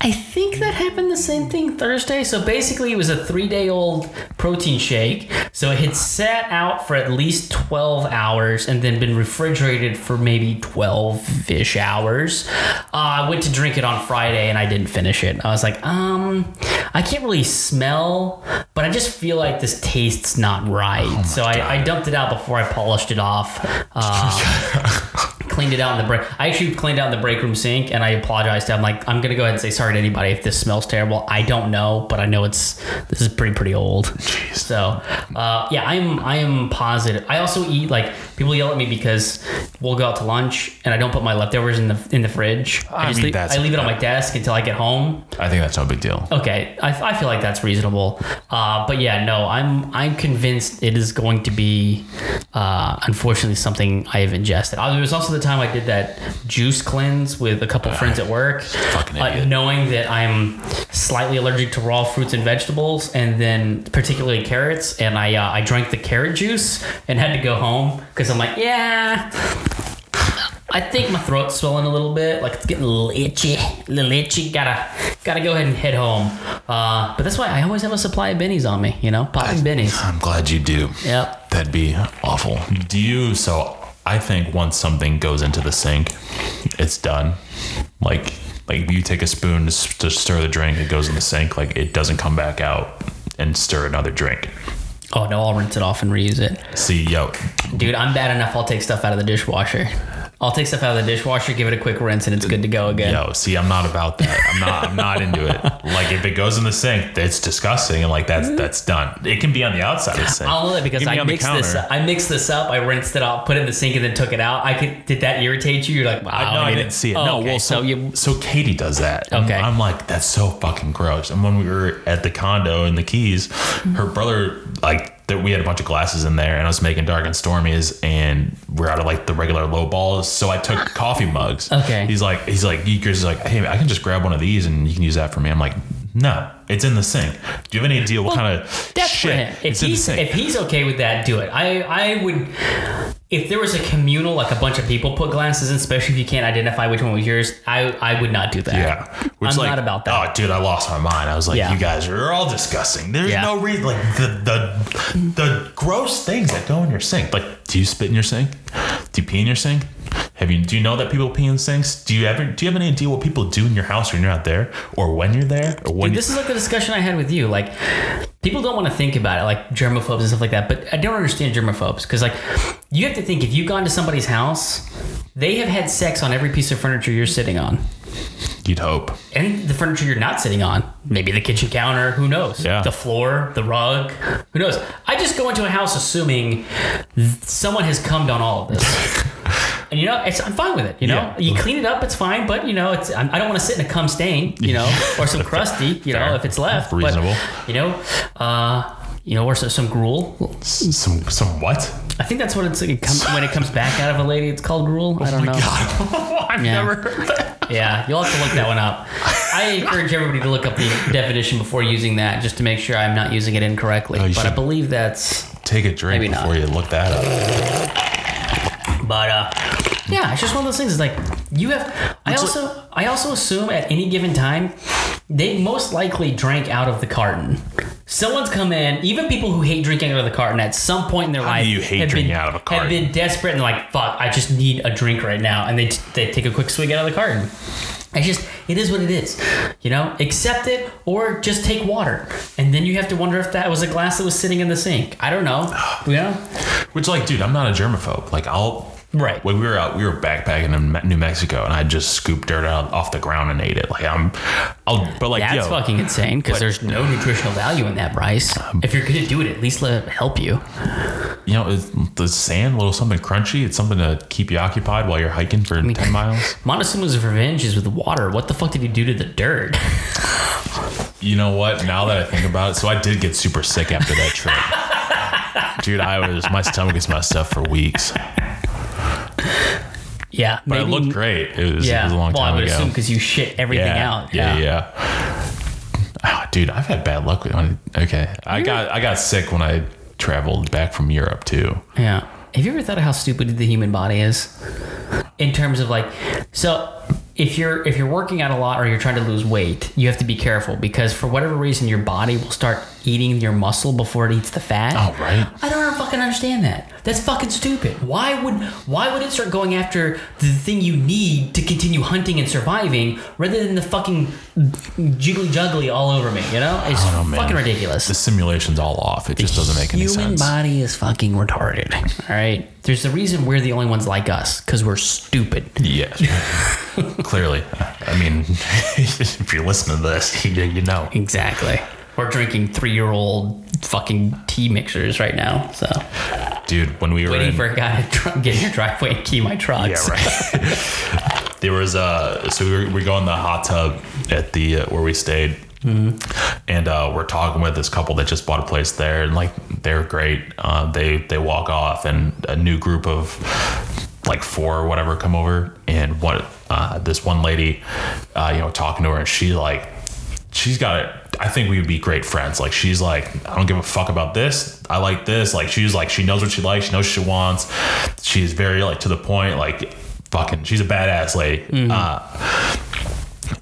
B: I think that happened the same thing Thursday. So basically, it was a three day old protein shake. So it had sat out for at least 12 hours and then been refrigerated for maybe 12 ish hours. Uh, I went to drink it on Friday and I didn't finish it. I was like, um, I can't really smell, but I just feel like this tastes not right. so I, I dumped it out before I polished it off. Uh, cleaned it out in the break. I actually cleaned out in the break room sink, and I apologized. I'm like, I'm gonna go ahead and say sorry to anybody if this smells terrible. I don't know, but I know it's this is pretty pretty old. Jeez. So, uh, yeah, I'm I am positive. I also eat like people yell at me because we'll go out to lunch and I don't put my leftovers in the in the fridge. I,
A: I
B: just
A: mean,
B: leave,
A: that's-
B: I leave it on my desk until I get home.
A: I think that's no big deal.
B: Okay, I, I feel like that's reasonable. Uh, but yeah, no, I'm I'm convinced it is going to be, uh, unfortunately, something I have ingested. Uh, there was also the time I did that juice cleanse with a couple friends at work,
A: Fucking
B: uh, knowing that I'm slightly allergic to raw fruits and vegetables, and then particularly carrots. And I uh, I drank the carrot juice and had to go home because I'm like, yeah. I think my throat's swelling a little bit, like it's getting a little itchy, a little itchy. Gotta, gotta go ahead and head home. Uh, but that's why I always have a supply of bennies on me. You know, popping bennies.
A: I'm glad you do.
B: Yep.
A: That'd be awful. Do you? So I think once something goes into the sink, it's done. Like like you take a spoon to, to stir the drink, it goes in the sink. Like it doesn't come back out and stir another drink.
B: Oh no, I'll rinse it off and reuse it.
A: See, yo,
B: Dude, I'm bad enough. I'll take stuff out of the dishwasher. I'll take stuff out of the dishwasher, give it a quick rinse, and it's good to go again.
A: yo, see, I'm not about that. I'm not. I'm not into it. Like if it goes in the sink, it's disgusting, and like that's mm-hmm. that's done. It can be on the outside of the sink.
B: I'll know that because
A: It can be
B: I mixed this. Up. I mixed this up. I rinsed it off, put it in the sink, and then took it out. I could. Did that irritate you? You're like, wow.
A: I, no, I
B: need
A: didn't see it.
B: Oh,
A: no,
B: okay.
A: well, so,
B: so you.
A: so Katie does that.
B: Okay.
A: I'm like, that's so fucking gross. And when we were at the condo in the Keys, her brother like that we had a bunch of glasses in there, and I was making dark and stormies, and we're out of like the regular low balls. So I took ah. coffee mugs.
B: Okay.
A: He's like, he's like, Yeekers is like, hey, I can just grab one of these and you can use that for me. I'm like, no, it's in the sink. Do you have any idea what kind of
B: That's
A: shit?
B: for him. If
A: it's in the
B: he's
A: sink.
B: if he's okay with that, do it. I I would. If there was a communal, like a bunch of people put glasses in, especially if you can't identify which one was yours, I I would not do that.
A: Yeah, Which,
B: I'm
A: like,
B: not about that.
A: Oh, dude, I lost my mind. I was like,
B: Yeah.
A: you guys are all disgusting. There's
B: Yeah.
A: no reason. Like the the the gross things that go in your sink. Like, do you spit in your sink? Do you pee in your sink? Have you? Do you know that people pee in sinks? Do you ever? Do you have any idea what people do in your house when you're not there, or when you're there, or when?
B: Dude, this is like the discussion I had with you. Like, people don't want to think about it, like germaphobes and stuff like that. But I don't understand germaphobes because, like, you have to think if you've gone to somebody's house, they have had sex on every piece of furniture you're sitting on,
A: you'd hope.
B: and the furniture you're not sitting on. Maybe the kitchen counter. Who knows?
A: Yeah.
B: The floor, the rug. Who knows? I just go into a house assuming someone has cummed on all of this. And you know, it's, I'm fine with it. You know,
A: Yeah.
B: you clean it up, it's fine. But you know, it's I'm, I don't want to sit in a cum stain. You know, or some crusty. You know, if it's left.
A: Reasonable.
B: But, you know, uh, you know, or so- some gruel.
A: Some some what?
B: I think that's what it's it comes, when it comes back out of a lady. It's called gruel. I don't know.
A: I've
B: Yeah.
A: never heard that.
B: Yeah, you'll have to look that one up. I encourage everybody to look up the definition before using that, just to make sure I'm not using it incorrectly.
A: Oh, you
B: but I
A: should-
B: believe that's.
A: Take a drink
B: Maybe not.
A: before you look that up.
B: But uh, yeah, it's just one of those things. It's like you have. I also I also assume at any given time, they most likely drank out of the carton. Someone's come in. Even people who hate drinking out of the carton at some point in their
A: How
B: life
A: do you hate
B: have
A: drinking
B: been,
A: out of a carton?
B: Have been desperate and like, fuck, I just need a drink right now, and they they take a quick swig out of the carton. It's just it is what it is, you know. Accept it or just take water, and then you have to wonder if that was a glass that was sitting in the sink. I don't know, you know.
A: Which, like, dude, I'm not a germaphobe. Like, I'll.
B: Right.
A: When we were out, we were backpacking in New Mexico, and I just scooped dirt out off the ground and ate it. Like, I'm. I'll. But like,
B: That's
A: yo,
B: fucking insane because there's no nutritional value in that, Bryce. Um, if you're gonna do it, at least let it help you.
A: you know, it's, the sand, a little something crunchy. It's something to keep you occupied while you're hiking for ten miles.
B: Montezuma's revenge is with water. What the fuck did he do to the dirt?
A: You know what? Now that I think about it, so I did get super sick after that trip. Dude, I was my stomach was messed up for weeks,
B: yeah,
A: but it looked great. It was, it
B: Yeah,
A: was a long
B: well,
A: time
B: I would
A: ago.
B: assume because you shit everything
A: yeah,
B: out.
A: Yeah, yeah. Ah, dude, I've had bad luck with. When, okay, I got I got sick when I traveled back from Europe too.
B: Yeah. Have you ever thought of how stupid the human body is? In terms of like, so if you're if you're working out a lot or you're trying to lose weight, you have to be careful because for whatever reason your body will start eating your muscle before it eats the fat.
A: Oh, right.
B: I don't fucking understand that. That's fucking stupid. Why would why would it start going after the thing you need to continue hunting and surviving rather than the fucking jiggly juggly all over me? You know, it's
A: oh, know, man.
B: fucking ridiculous.
A: The simulation's all off. It just doesn't make any sense.
B: Human body is fucking retarded. All right. There's a reason we're the only ones like us because we're stupid.
A: Yeah, clearly. I mean, if you're listening to this, you, you know.
B: Exactly. We're drinking three year old fucking tea mixers right now. So
A: Dude, when we were
B: waiting
A: in,
B: for a guy to tr- get in your driveway and key my trucks.
A: Yeah, right. there was uh so we were, we go in the hot tub at the uh, where we stayed. And uh, we're talking with this couple that just bought a place there, and like they're great. Uh, they they walk off, and a new group of like four or whatever come over, and what uh, this one lady, uh, you know, talking to her, and she like she's got it. I think we would be great friends. Like she's like, I don't give a fuck about this. I like this. Like she's like, she knows what she likes. She knows what she wants. She's very like to the point. Like fucking, she's a badass lady. Uh,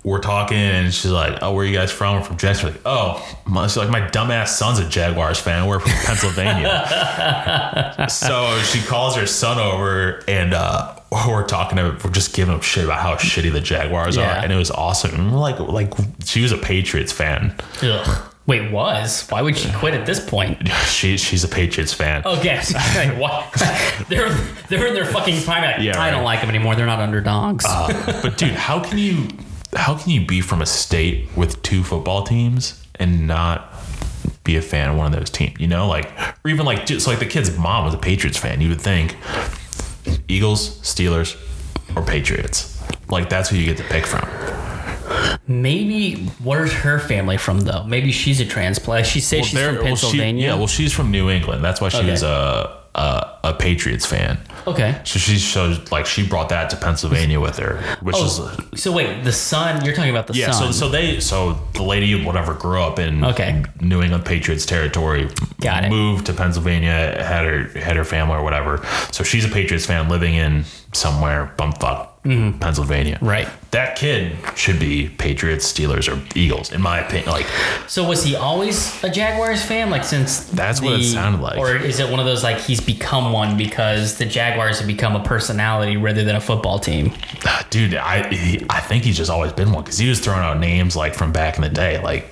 A: we're talking and she's like, "Oh, where are you guys from?" We're from Jackson. We're like, "Oh, my, she's like my dumbass son's a Jaguars fan. We're from Pennsylvania." so she calls her son over and uh, we're talking to we're just giving him shit about how shitty the Jaguars
B: Yeah.
A: are, and it was awesome. And we're like, like she was a Patriots fan.
B: Ugh. Wait, was? Why would she quit at this point?
A: She she's a Patriots fan.
B: Okay, like, what? they're they're in their fucking prime. Like,
A: Yeah,
B: I don't like them anymore. They're not underdogs.
A: Uh, but dude, how can you how can you be from a state with two football teams and not be a fan of one of those teams? You know, like or even like just like the kid's mom was a Patriots fan. You would think Eagles, Steelers, or Patriots. Like that's who you get to pick from.
B: Maybe where's her family from though? Maybe she's a transplant. She says she's
A: They're-
B: from
A: well, she-
B: Pennsylvania.
A: yeah, well, she's from New England. That's why she
B: Okay.
A: was a, a a Patriots fan.
B: okay.
A: So she shows like she brought that to Pennsylvania with her, which oh, is
B: Oh, so wait, the son? You're talking about the
A: Yeah,
B: son?
A: so so they so the lady whatever grew up in
B: Okay.
A: New England Patriots territory.
B: Got it.
A: Moved to Pennsylvania, had her had her family or whatever. So she's a Patriots fan living in somewhere bumfuck Pennsylvania.
B: Mm-hmm. Right.
A: That kid should be Patriots, Steelers, or Eagles, in my opinion. Like
B: So was he always a Jaguars fan? Like since
A: That's what it sounded like.
B: or is it one of those like he's become one because the Jaguars have become a personality rather than a football team?
A: dude, I he, I think he's just always been one because he was throwing out names like from back in the day, like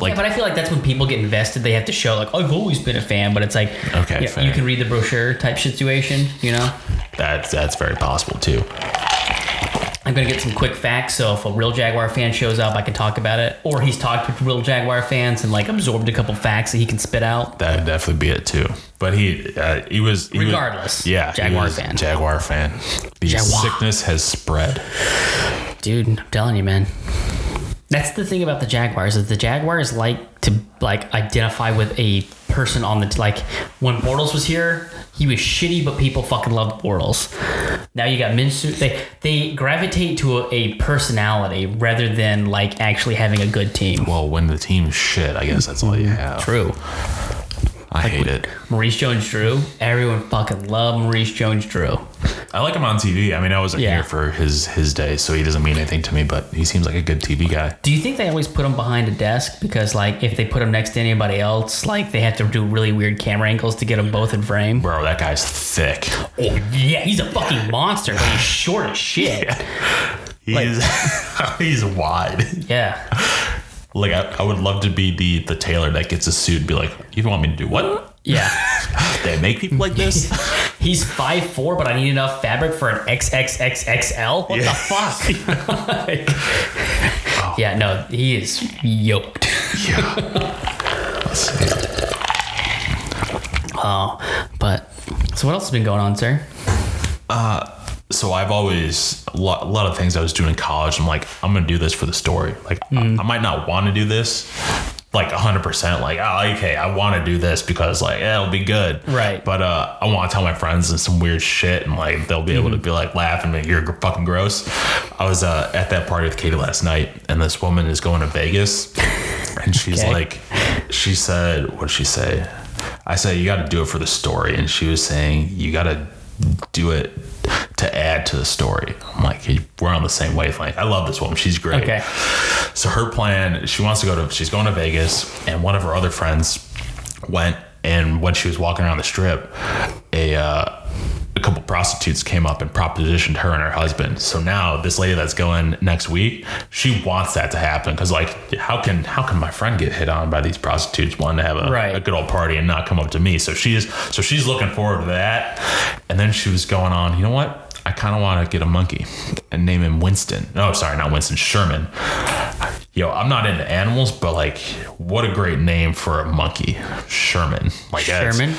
A: like
B: Yeah, but I feel like that's when people get invested. They have to show like I've always been a fan, but it's like
A: Okay,
B: you,
A: fair.
B: you can read the brochure type situation. You know,
A: that's that's very possible too.
B: I'm gonna get some quick facts. So if a real Jaguar fan shows up, I can talk about it. Or he's talked with real Jaguar fans and like absorbed a couple facts that he can spit out.
A: That'd definitely be it too. But he uh, he was he was-
B: Regardless,
A: yeah,
B: Jaguar fan.
A: Jaguar fan. The
B: Jaguar.
A: sickness has spread.
B: Dude, I'm telling you, man. That's the thing about the Jaguars is the Jaguars like to like identify with a person on the like when Bortles was here, he was shitty, but people fucking loved Bortles. Now you got Minshew. They they gravitate to a, a personality rather than like actually having a good team.
A: Well, when the team's shit, I guess that's all you mm-hmm. have.
B: True.
A: I hate it.
B: Maurice Jones-Drew. Everyone fucking loved Maurice Jones-Drew.
A: I like him on TV. I mean, I wasn't
B: Yeah.
A: here for his his day, so he doesn't mean anything to me. But he seems like a good TV guy.
B: Do you think they always put him behind a desk because, like, if they put him next to anybody else, like, they have to do really weird camera angles to get them both in frame?
A: Bro, that guy's thick.
B: Oh yeah, he's a fucking monster, but he's short as shit.
A: He's he's wide.
B: Yeah.
A: Like I, I would love to be the the tailor that gets a suit and be like, you want me to do what?
B: Yeah.
A: They make people like this?
B: He's 5'4, but I need enough fabric for an XXXXL? What
A: Yeah.
B: the fuck? Like- Yeah, no, he is yoked.
A: yeah. Let's.
B: Oh, but so what else has been going on, sir?
A: Uh, so I've always a lot, a lot of things I was doing in college. I'm like, I'm gonna do this for the story. Like, I, I might not want to do this, like 100. percent Like, oh, okay, I want to do this because like, yeah, it'll be good,
B: Right.
A: But uh, I want to tell my friends and some weird shit, and like they'll be able to be like laughing at me. You're fucking gross. I was uh, at that party with Katie last night, and this woman is going to Vegas, and she's
B: Okay.
A: like, she said, what did she say? I said, you got to do it for the story, and she was saying, you got to do it to add to the story. I'm like, we're on the same wavelength. I love this woman. She's great.
B: Okay.
A: So her plan, she wants to go to, she's going to Vegas, and one of her other friends went, and when she was walking around the strip, a uh, a couple prostitutes came up and propositioned her and her husband. So now this lady that's going next week, she wants that to happen because like, how can how can my friend get hit on by these prostitutes wanting to have a,
B: Right.
A: a good old party and not come up to me? So she's so she's looking forward to that, and then she was going on. You know what? I kind of want to get a monkey and name him Winston. No, sorry, not Winston. Sherman. Yo, I'm not into animals, but like, what a great name for a monkey, Sherman. Like
B: Sherman?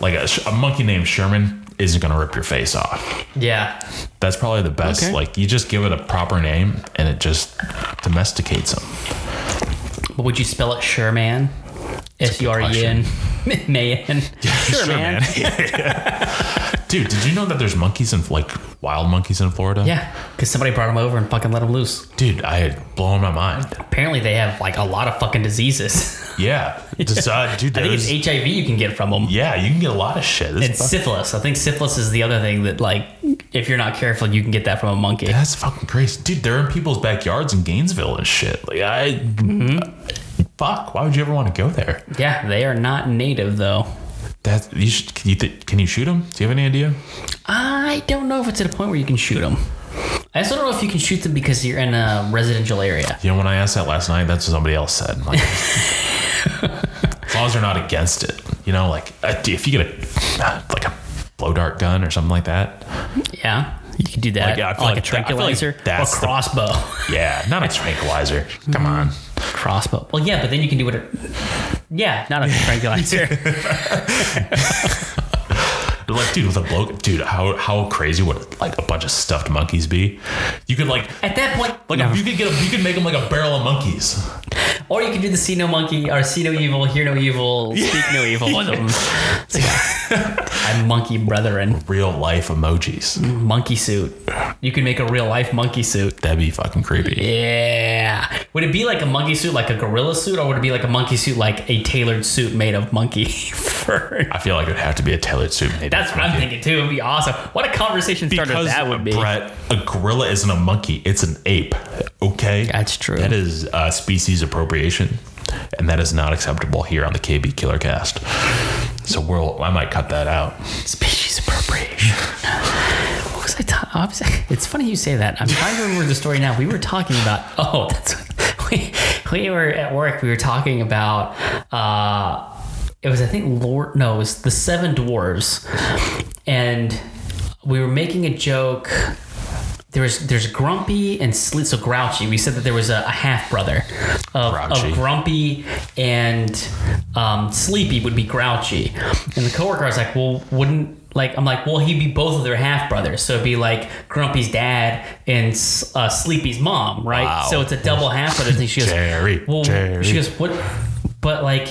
A: like a, a monkey named Sherman isn't gonna rip your face off.
B: Yeah.
A: That's probably the best.
B: Okay.
A: Like you just give it a proper name and it just domesticates them.
B: But would you spell it Sherman? S U R E N. Man. Sure, man.
A: Dude, did you know that there's monkeys in like wild monkeys in Florida?
B: Yeah, because somebody brought them over and fucking let them loose.
A: Dude, I had blown my mind.
B: Apparently, they have like a lot of fucking diseases.
A: Yeah. Just, uh, dude,
B: I think
A: there's-
B: it's HIV you can get from them.
A: yeah, you can get a lot of shit. This
B: And
A: fuck-
B: syphilis. I think syphilis is the other thing that, like, if you're not careful, you can get that from a monkey.
A: That's fucking crazy, dude. They're in people's backyards in Gainesville and shit. Like I,
B: Mm-hmm.
A: fuck. Why would you ever want to go there?
B: Yeah, they are not native though.
A: That you should. Can you, th- can you shoot them? Do you have any idea?
B: I don't know if it's at a point where you can shoot them. I also don't know if you can shoot them because you're in a residential area.
A: You know, when I asked that last night, that's what somebody else said. Like, as long as they're not against it, you know, like if you get a like a blow dart gun or something like that.
B: Yeah, you can do that.
A: Like, yeah, I feel
B: like,
A: like
B: a
A: that- like
B: tranquilizer
A: that's
B: or
A: the-
B: crossbow.
A: Yeah, not a tranquilizer. Come mm-hmm. on.
B: crossbow. Well, yeah, but then you can do it. Yeah, not a tranquilizer.
A: Like, dude, with a blow, dude, how how crazy would like a bunch of stuffed monkeys be? You could like.
B: At that point,
A: Like
B: no.
A: you could get a, you could make them like a barrel of monkeys.
B: or you could do the see no monkey or see no evil, hear no evil, speak no evil. One them. It's like, I'm monkey brethren.
A: Real life emojis.
B: Monkey suit. You can make a real life monkey suit.
A: That'd be fucking creepy.
B: Yeah. Would it be like a monkey suit, like a gorilla suit, or would it be like a monkey suit, like a tailored suit made of monkey fur?
A: I feel like it'd have to be a tailored suit. Made
B: That's
A: of
B: what I'm thinking too. It'd be awesome. What a conversation starter
A: Because
B: that would be.
A: Brett, a gorilla isn't a monkey; it's an ape. Okay,
B: That's true.
A: That is uh, species appropriation, and that is not acceptable here on the KB Killer Cast. So we'll, I might cut that out.
B: Species appropriation. what was I talking? It's funny you say that. I'm trying to remember the story now. We were talking about. Oh, that's we, we were at work. We were talking about. Uh, it was I think Lord. No, it was the Seven Dwarves, and we were making a joke. There was there's Grumpy and Sli- so Grouchy. We said that there was a, a half brother of, of Grumpy and um, Sleepy would be Grouchy, and the coworker was like, "Well, wouldn't like I'm like, well, he'd be both of their half brothers, so it'd be like Grumpy's dad and uh, Sleepy's mom, right?
A: Wow.
B: So it's a double half brother thing." She goes,
A: Jerry,
B: well,
A: Jerry.
B: she goes, what? But like,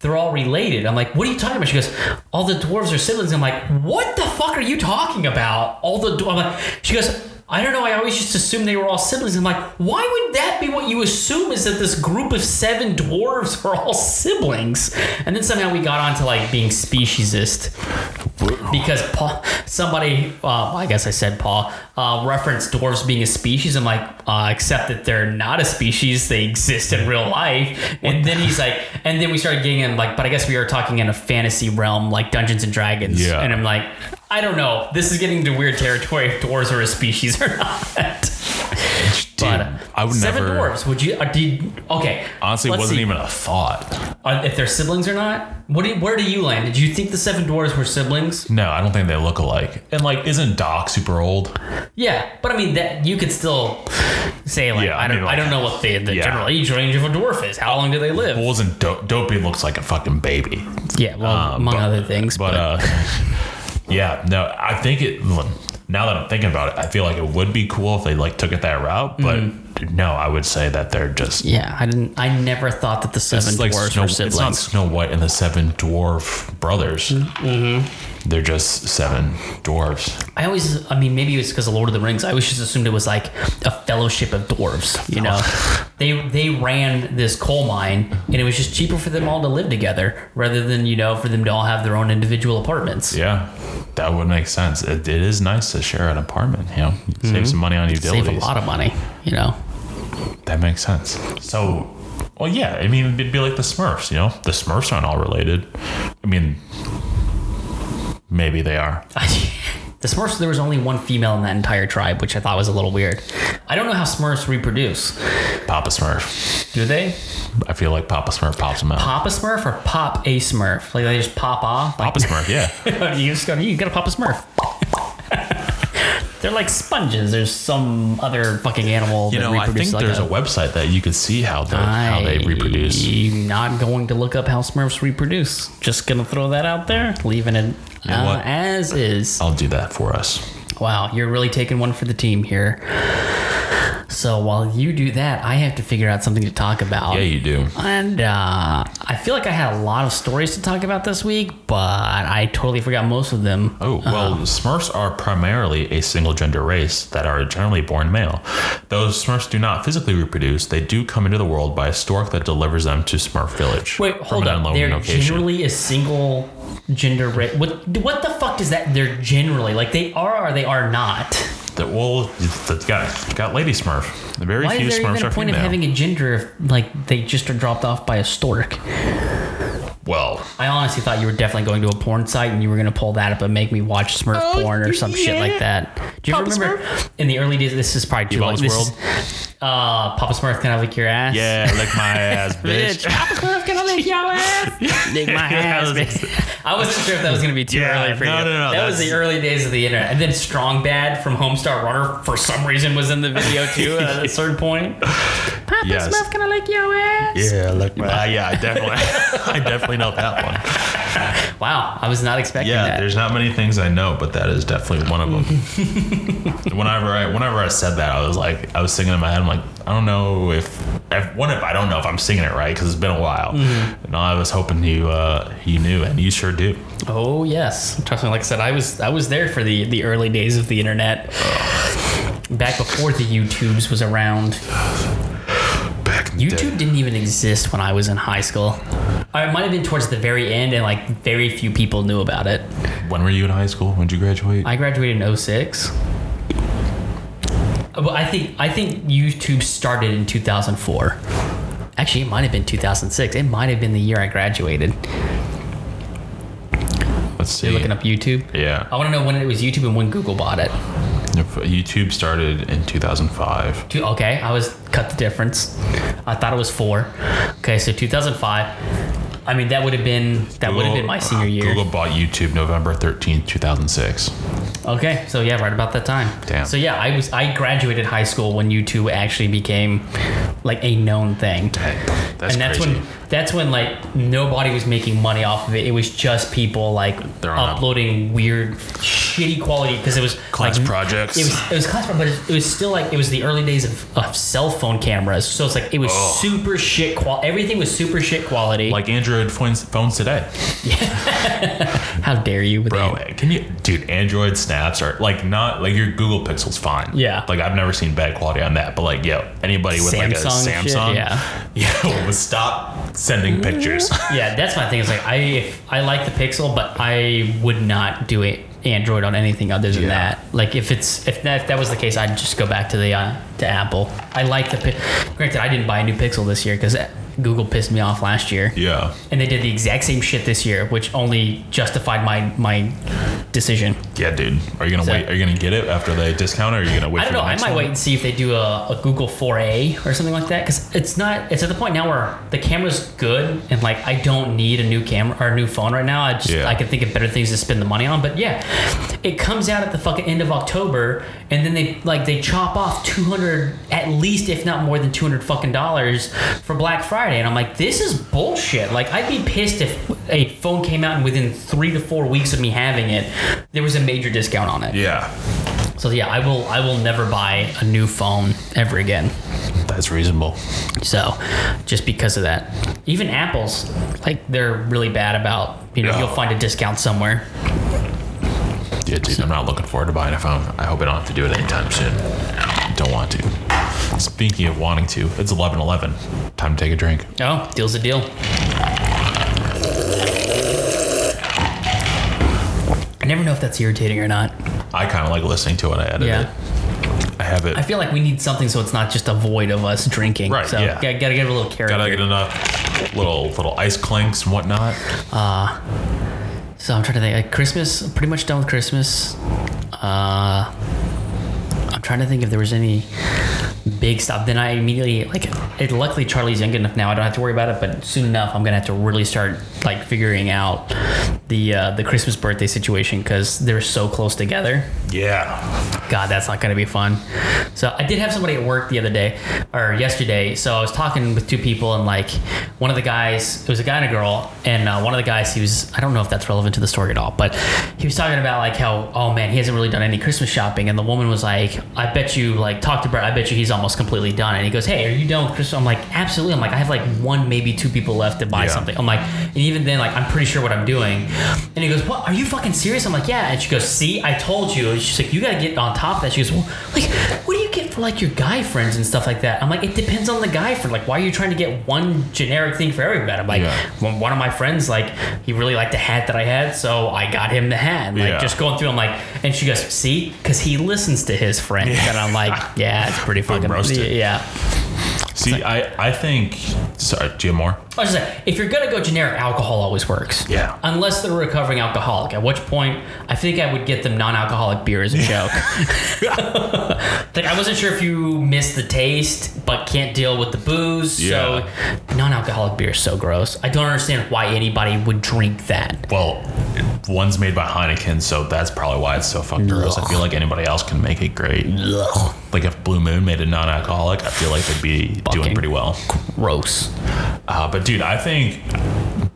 B: they're all related. I'm like, what are you talking about? She goes, all the dwarves are siblings. I'm like, what the fuck are you talking about? All the dw-" I'm like, she goes. I don't know. I always just assumed they were all siblings. I'm like, why would that be what you assume is that this group of seven dwarves are all siblings? And then somehow we got onto like being speciesist because Paul, somebody, uh, I guess I said Paul, uh, referenced dwarves being a species. I'm like, uh, except that they're not a species; they exist in real life. And then he's like, and then we started getting in like, but I guess we are talking in a fantasy realm, like Dungeons and Dragons.
A: Yeah.
B: And I'm like, I don't know. This is getting into weird territory if dwarves are a species or not.
A: Dude,
B: but uh,
A: I would
B: seven
A: never.
B: dwarves. Would you? Uh, did okay?
A: Honestly, it wasn't
B: see.
A: even a thought.
B: Uh, if they're siblings or not. What? Do you, where do you land? Did you think the seven dwarves were siblings?
A: No, I don't think they look alike. And like, isn't Doc super old?
B: Yeah, but I mean that you could still say like
A: Yeah, I
B: I don't
A: mean,
B: I don't know what the, the
A: Yeah.
B: general age range of a dwarf is. How long do they live?
A: Well, isn't Do- Dopey looks like a fucking baby?
B: yeah, well,
A: Um,
B: among
A: but-
B: other things.
A: But uh, yeah, no, I think it. Now that I'm thinking about it, I feel like it would be cool if they like took it that route. But mm-hmm. No, I would say that they're just.
B: Yeah, I didn't. I never thought that the seven
A: It's like
B: dwarfs
A: Snow,
B: were
A: it's not. Snow White and the seven dwarf brothers.
B: Mm-hmm.
A: They're just seven dwarves.
B: I always, I mean, maybe it's because of Lord of the Rings. I always just assumed it was like a fellowship of dwarves. You know, they they ran this coal mine, and it was just cheaper for them all to live together rather than you know for them to all have their own individual apartments.
A: Yeah, that would make sense. It, it is nice to share an apartment. You know, You save some money on utilities.
B: Mm-hmm. Save a lot of money. You know.
A: That makes sense. So, well, yeah. I mean, it'd be like the Smurfs. You know, the Smurfs aren't all related. I mean, maybe they are.
B: The Smurfs, there was only one female in that entire tribe, which I thought was a little weird. I don't know how Smurfs reproduce.
A: Papa Smurf.
B: Do they?
A: I feel like Papa Smurf pops them out.
B: Papa Smurf or pop a Smurf? Like they just pop off? Like,
A: Papa Smurf, yeah.
B: you just gotta, you gotta pop a Smurf. They're like sponges. There's some other fucking animal
A: You
B: that
A: know, I
B: reproduces
A: think
B: like
A: there's a website that you could see how they how they reproduce.
B: I'm not going to look up how Smurfs reproduce. Just gonna throw that out there, leaving it
A: know
B: uh, as is.
A: I'll do that for us.
B: Wow, you're really taking one for the team here. So while you do that, I have to figure out something to talk about.
A: Yeah, you do.
B: And uh, I feel like I had a lot of stories to talk about this week, but I totally forgot most of them.
A: Oh, well, Smurfs are primarily a single gender race that are generally born male. Though Smurfs do not physically reproduce, they do come into the world by a stork that delivers them to Smurf Village.
B: Wait, hold
A: on.
B: They're
A: location.
B: generally a single gender race. What what the fuck does that? They're generally like they are or they are not.
A: The- well, you got, got Lady Smurf. The very
B: Why
A: few
B: is there
A: Smurfs
B: even a
A: are
B: point
A: female.
B: of having a gender if like they just are dropped off by a stork?
A: Well,
B: I honestly thought you were definitely going to a porn site and you were going to pull that up and make me watch Smurf
A: Oh,
B: porn or some shit like that. Do you
A: Papa
B: remember in the early days? This is probably too
A: Evolve's
B: late. This
A: World?
B: uh, Papa Smurf can I lick your ass?
A: yeah, lick my ass, bitch.
B: Papa Smurf can I lick your ass? lick my ass, bitch. I wasn't sure if that was going to be too
A: Yeah,
B: early for
A: no,
B: you.
A: no, no, no.
B: That was the early days of the internet. And then Strong Bad from Homestar Runner for some reason was in the video too at a certain point. Papa
A: Yes.
B: Smurf can I lick your ass?
A: Yeah, lick my. Uh, yeah, I definitely, I definitely know that one.
B: Wow, I was not expecting
A: Yeah,
B: that.
A: there's not many things I know, but that is definitely one of them. whenever I whenever I said that, I was like, I was singing in my head. I'm like, I don't know if, if one if I don't know if I'm singing it right because it's been a while.
B: Mm-hmm.
A: And I was hoping you uh, you knew, and you sure do.
B: Oh yes, trust me. Like I said, I was I was there for the the early days of the internet, back before the YouTubes was around. YouTube didn't even exist when I was in high school. Or it might have been towards the very end, and like very few people knew about it.
A: When were you in high school? When did you graduate?
B: I graduated in 06. Uh, well, I think I think YouTube started in 2004. Actually, it might have been 2006. It might have been the year I graduated.
A: Let's see.
B: You're looking up YouTube.
A: Yeah,
B: I want to know when it was YouTube and when Google bought it.
A: YouTube started in 2005.
B: Two, okay, I was cut the difference. I thought it was four. Okay, so 2005. I mean, that would have been that would have been my senior uh, year.
A: Google bought YouTube November 13th, 2006.
B: Okay, so yeah, right about that time.
A: Damn.
B: So yeah, I was I graduated high school when YouTube actually became like a known thing.
A: That's
B: and that's
A: crazy.
B: when that's when like nobody was making money off of it. It was just people like
A: They're on a-
B: uploading weird, shitty quality because it was
A: Class
B: like,
A: projects.
B: It was it was class, but it was still like it was the early days of, of cell phone cameras. So it's like it was
A: Oh.
B: super shit quality. Everything was super shit quality.
A: like Android phones, phones today.
B: how dare you, with
A: Bro, can you, dude? Android snaps are like not like your Google Pixel's fine.
B: Yeah.
A: like I've never seen bad quality on that. But like, yo, anybody with like a
B: Samsung shit,
A: Samsung,
B: yeah.
A: yeah, stop sending pictures.
B: Yeah, that's my thing. Is like I if I like the Pixel, but I would not do it Android on anything other than
A: Yeah.
B: that. Like if it's if that, if that was the case, I'd just go back to the uh, to Apple. I like the. Granted, I didn't buy a new Pixel this year because Google pissed me off last year,
A: yeah,
B: and they did the exact same shit this year, which only justified my my decision.
A: yeah, dude. Are you gonna
B: So-
A: wait? Are you gonna get it after they discount, or are you gonna wait for the floor?
B: I don't know. I might
A: one?
B: wait and see if they do a, a Google 4A or something like that because it's not. It's at the point now where the camera's good and like I don't need a new camera or a new phone right now. I just
A: Yeah.
B: I can think of better things to spend the money on. But yeah, it comes out at the fucking end of October and then they like they chop off 200 at least if not more than 200 fucking dollars for Black Friday and I'm like this is bullshit. Like I'd be pissed if a phone came out and within three to four weeks of me having it, there was a major discount on it.
A: Yeah,
B: So yeah, I will I will never buy a new phone ever again.
A: That's reasonable.
B: So, just because of that, even apples, like they're really bad about. You know,
A: Yeah.
B: you'll find a discount somewhere.
A: Yeah, dude, I'm not looking forward to buying a phone. I hope I don't have to do it anytime soon. Don't want to. Speaking of wanting to, it's 11 11. Time to take a drink.
B: Oh, deal's a deal. I never know if that's irritating or not.
A: I kind of like listening to it. I edit
B: Yeah.
A: it. I have it.
B: I feel like we need something so it's not just a void of us drinking.
A: Right,
B: So
A: yeah.
B: gotta, gotta get a little character.
A: Gotta get enough little little ice clinks and whatnot.
B: Uh so I'm trying to think. Like Christmas, pretty much done with Christmas. Uh, trying to think if there was any big stuff. Then I immediately like. It, luckily, Charlie's young enough now. I don't have to worry about it. But soon enough, I'm gonna have to really start like figuring out the uh, the Christmas birthday situation because they're so close together.
A: Yeah.
B: God, that's not going to be fun. So I did have somebody at work the other day or yesterday. So I was talking with two people and like one of the guys, it was a guy and a girl, and uh, one of the guys, he was I don't know if that's relevant to the story at all, but he was talking about like how oh man he hasn't really done any Christmas shopping, and the woman was like I bet you like talk to Brett, I bet you he's almost completely done, and he goes hey are you done with Christmas? I'm like absolutely. I'm like I have like one maybe two people left to buy
A: Yeah.
B: something. I'm like and even then like I'm pretty sure what I'm doing, and he goes what are you fucking serious? I'm like yeah, and she goes see I told you. And she's like you got to get on top of that. She goes well like what do you get for like your guy friends and stuff like that? I'm like it depends on the guy friend. Like why are you trying to get one generic thing for everybody? I'm like
A: Yeah.
B: one one of my friends like he really liked the hat that I had, so I got him the hat. Like
A: Yeah.
B: just going through, I'm like, and she goes, see, because he listens to his friends, and I'm like, yeah, it's pretty fucking
A: roasted.
B: Yeah.
A: See, I, I think. Sorry, do you have more?
B: I was just saying, if you're gonna go generic, alcohol always works.
A: Yeah.
B: Unless they're a recovering alcoholic, at which point I think I would get them non-alcoholic beer as a joke. like I wasn't sure if you miss the taste but can't deal with the booze.
A: Yeah.
B: So non-alcoholic beer is so gross. I don't understand why anybody would drink that.
A: Well, one's made by Heineken, so that's probably why it's so fucking gross. I feel like anybody else can make it great.
B: Ugh.
A: Like if Blue Moon made a non-alcoholic, I feel like they'd be doing pretty well.
B: Gross.
A: Uh, but dude, I think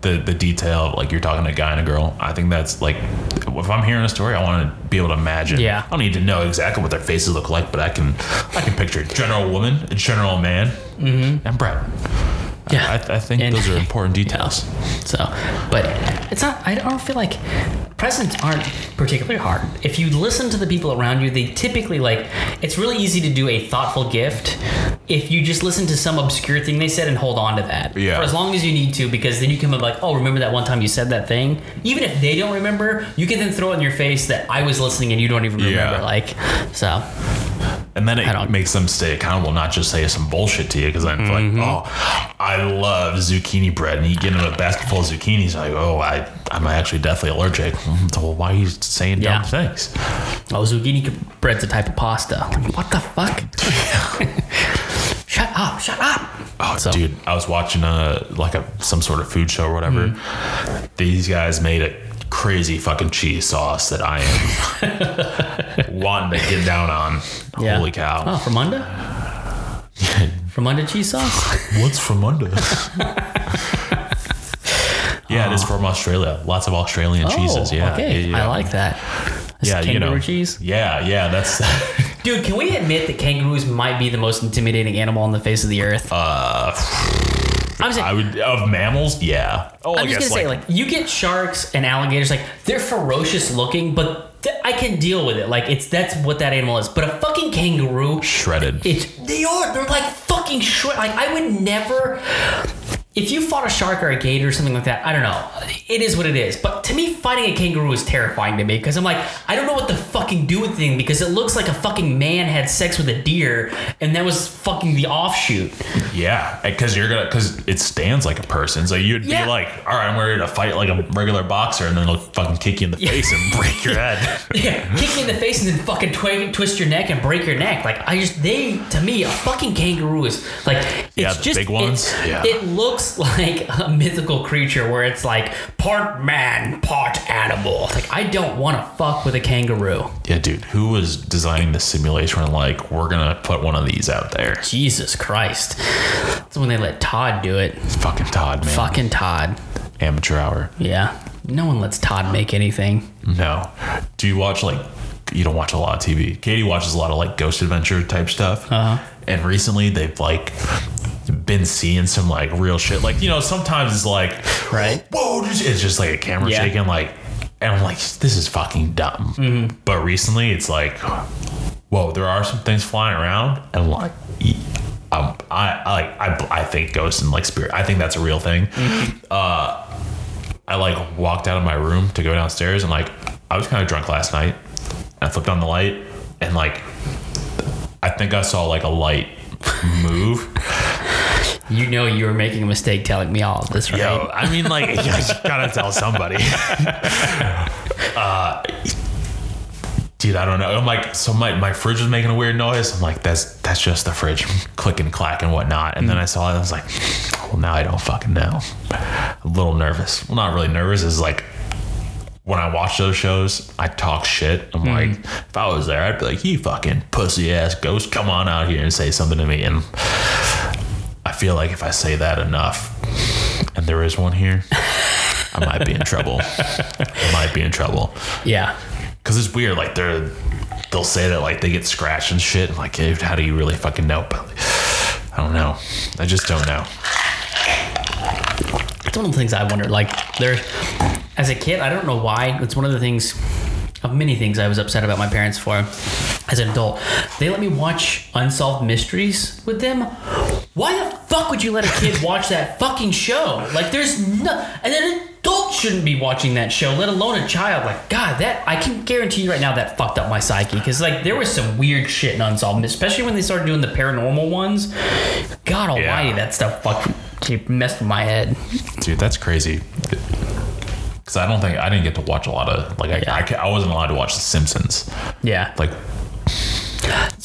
A: the the detail, like you're talking to a guy and a girl, I think that's like, if I'm hearing a story, I want to be able to imagine.
B: Yeah.
A: I don't need to know exactly what their faces look like, but I can I can picture a general woman, a general man, mm-hmm. and Brett.
B: Yeah.
A: I, I think
B: And-
A: those are important details.
B: So, but it's not. I don't feel like presents aren't particularly hard. If you listen to the people around you, they typically like. It's really easy to do a thoughtful gift if you just listen to some obscure thing they said and hold on to that
A: Yeah.
B: for as long as you need to, because then you can be like, oh, remember that one time you said that thing. Even if they don't remember, you can then throw it in your face that I was listening and you don't even remember.
A: Yeah.
B: Like, so
A: And then it makes them stay accountable, not just say some bullshit to you. Because I'm
B: Mm-hmm.
A: like, oh, I love zucchini bread, and you get them a basket full of zucchinis. Like, oh, I, I'm actually definitely allergic. So why are you saying
B: Yeah.
A: dumb things?
B: Oh, zucchini bread's a type of pasta. What the fuck? shut up! Shut up!
A: Oh,
B: So-
A: dude, I was watching a like a some sort of food show or whatever.
B: Mm-hmm.
A: These guys made a crazy fucking cheese sauce that I am wanting to get down on.
B: Yeah.
A: Holy cow!
B: Oh, from under? From under cheese sauce?
A: What's from under? yeah, it is from Australia. Lots of Australian cheeses. Yeah,
B: Oh, okay.
A: yeah, yeah.
B: I like that.
A: Yeah,
B: kangaroo
A: you know.
B: cheese.
A: Yeah, yeah. That's
B: Dude, can we admit that kangaroos might be the most intimidating animal on the face of the earth?
A: uh,
B: I'm saying,
A: I would of mammals. Yeah. Oh, I
B: I'm just
A: guess
B: gonna
A: like,
B: say, like, you get sharks and alligators, like, they're ferocious looking, but th- I can deal with it. Like, it's that's what that animal is. But a fucking kangaroo,
A: shredded.
B: It's they are. They're like fucking shred. Like I would never. If you fought a shark or a gator or something like that, I don't know. It is what it is. But to me, fighting a kangaroo is terrifying to me because I'm like, I don't know what to fucking do with the thing because it looks like a fucking man had sex with a deer and that was fucking the offshoot.
A: Yeah, because you're gonna because it stands like a person, so you'd
B: Yeah.
A: be like, all right, I'm ready to fight like a regular boxer, and then it'll fucking kick you in the face and break your head.
B: Yeah, kick you in the face and then fucking twi- twist your neck and break your neck. Like I just they to me a fucking kangaroo is like it's
A: Yeah,
B: just
A: big ones?
B: It,
A: Yeah.
B: it looks like a mythical creature where it's like part man, part animal. Like I don't want to fuck with a kangaroo.
A: yeah, dude, who was designing the simulation? Like we're gonna put one of these out there?
B: Jesus Christ, that's when they let Todd do it.
A: It's fucking Todd, man.
B: Fucking Todd.
A: Amateur hour.
B: Yeah, no one lets Todd make anything.
A: No. Do you watch like you don't watch a lot of TV. Katie watches a lot of like ghost adventure type stuff.
B: Uh-huh.
A: And recently they've like been seeing some like real shit. Like, you know, sometimes it's like,
B: Right.
A: Whoa, it's it's just like a camera
B: Yeah.
A: shaking, like, and I'm like, this is fucking dumb.
B: Mm-hmm.
A: But recently it's like, whoa, there are some things flying around, and like, um, I, I like, I, I think ghosts and like spirit, I think that's a real thing.
B: Mm-hmm.
A: Uh, I like walked out of my room to go downstairs, and like, I was kind of drunk last night. And I flipped on the light, and like, I think I saw like a light move.
B: You know you were making a mistake telling me all of this, right?
A: Yo, I mean, like, you gotta tell somebody. uh, dude, I don't know. I'm like, so my, my fridge was making a weird noise. I'm like, that's that's just the fridge clicking, clack, and whatnot. And then I saw it. I was like, well, now I don't fucking know. a little nervous. Well, not really nervous. Is like when I watch those shows, I talk shit. I'm like, if I was there, I'd be like, you fucking pussy ass ghost, come on out here and say something to me. And feel like if I say that enough, and there is one here, I might be in trouble. I might be in trouble
B: Yeah.
A: because it's weird. Like they're they'll say that like they get scratched and shit. I'm like, "Hey, how do you really fucking know? But I don't know. I just don't know.
B: It's one of the things I wonder. Like, there, as a kid, I don't know why. It's one of the things, of many things I was upset about my parents for. As an adult, they let me watch Unsolved Mysteries with them. Why the fuck would you let a kid watch that fucking show? Like, there's no, and an adult shouldn't be watching that show, let alone a child. Like, God, that I can guarantee you right now that fucked up my psyche because like there was some weird shit in Unsolved, especially when they started doing the paranormal ones. God Almighty,
A: Yeah.
B: that stuff fucked, messed with my head.
A: Dude, that's crazy. Because I don't think I didn't get to watch a lot of like I,
B: Yeah.
A: I, I wasn't allowed to watch The Simpsons.
B: Yeah.
A: Like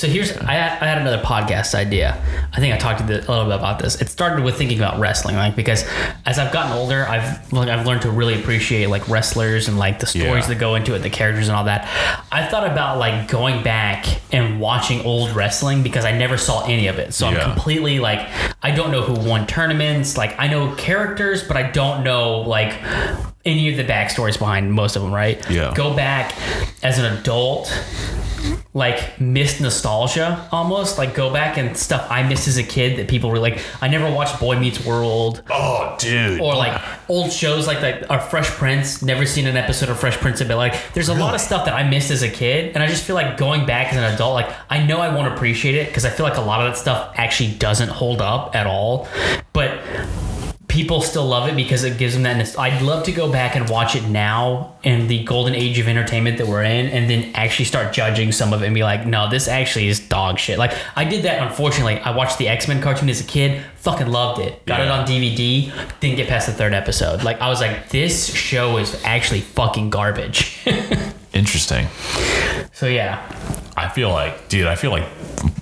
B: So here's I had, I had another podcast idea. I think I talked to the, a little bit about this. It started with thinking about wrestling, like because as I've gotten older, I've like I've learned to really appreciate like wrestlers and like the stories
A: Yeah.
B: that go into it, the characters and all that. I thought about like going back and watching old wrestling because I never saw any of it. So
A: Yeah.
B: I'm completely like I don't know who won tournaments. Like I know characters, but I don't know like any of the backstories behind most of them. Right?
A: Yeah.
B: Go back as an adult like missed nostalgia almost. Like go back and stuff I missed as a kid that people were like I never watched Boy Meets World.
A: Oh dude.
B: or like old shows like that are Fresh Prince. Never seen an episode of Fresh Prince but like there's a lot of stuff that I missed as a kid and I just feel like going back as an adult like I know I won't appreciate it because I feel like a lot of that stuff actually doesn't hold up at all. But people still love it because it gives them that. I'd love to go back and watch it now in the golden age of entertainment that we're in, and then actually start judging some of it and be like, no, this actually is dog shit. Like I did that. Unfortunately, I watched the X Men cartoon as a kid. Fucking loved it. Got it on DVD. Didn't get past the third episode. Like I was like, this show is actually fucking garbage.
A: Interesting.
B: so yeah,
A: I feel like, dude, I feel like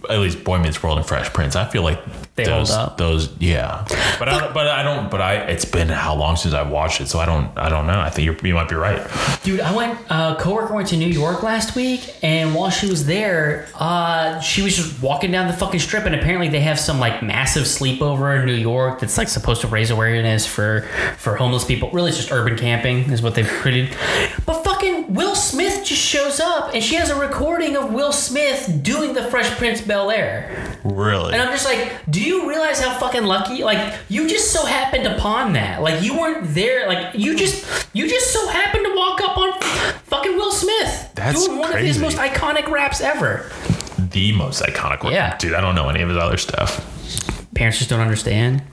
A: at least Boy Meets World and Fresh Prince. I feel like
B: They hold
A: those,
B: up.
A: those, yeah. But I, don't- but I don't. But I, it's been how long since I've watched it, so I don't, I don't know. I think you're, you might be right.
B: Dude, I went. A coworker went to New York last week, and while she was there, uh, she was just walking down the fucking strip, and apparently they have some like massive sleepover in New York that's like supposed to raise awareness for for homeless people. Really, it's just urban camping is what they've created. But fucking Will Smith just shows up, and she has a recording of Will Smith doing the Fresh Prince Bel Air.
A: Really?
B: And I'm just like, do you realize how fucking lucky? Like, you just so happened upon that. Like, you weren't there. Like, you just, you just so happened to walk up on fucking Will Smith
A: That's
B: doing one of his most iconic raps ever.
A: the most iconic one.
B: Yeah.
A: Dude, I don't know any of his other stuff.
B: Parents just don't understand.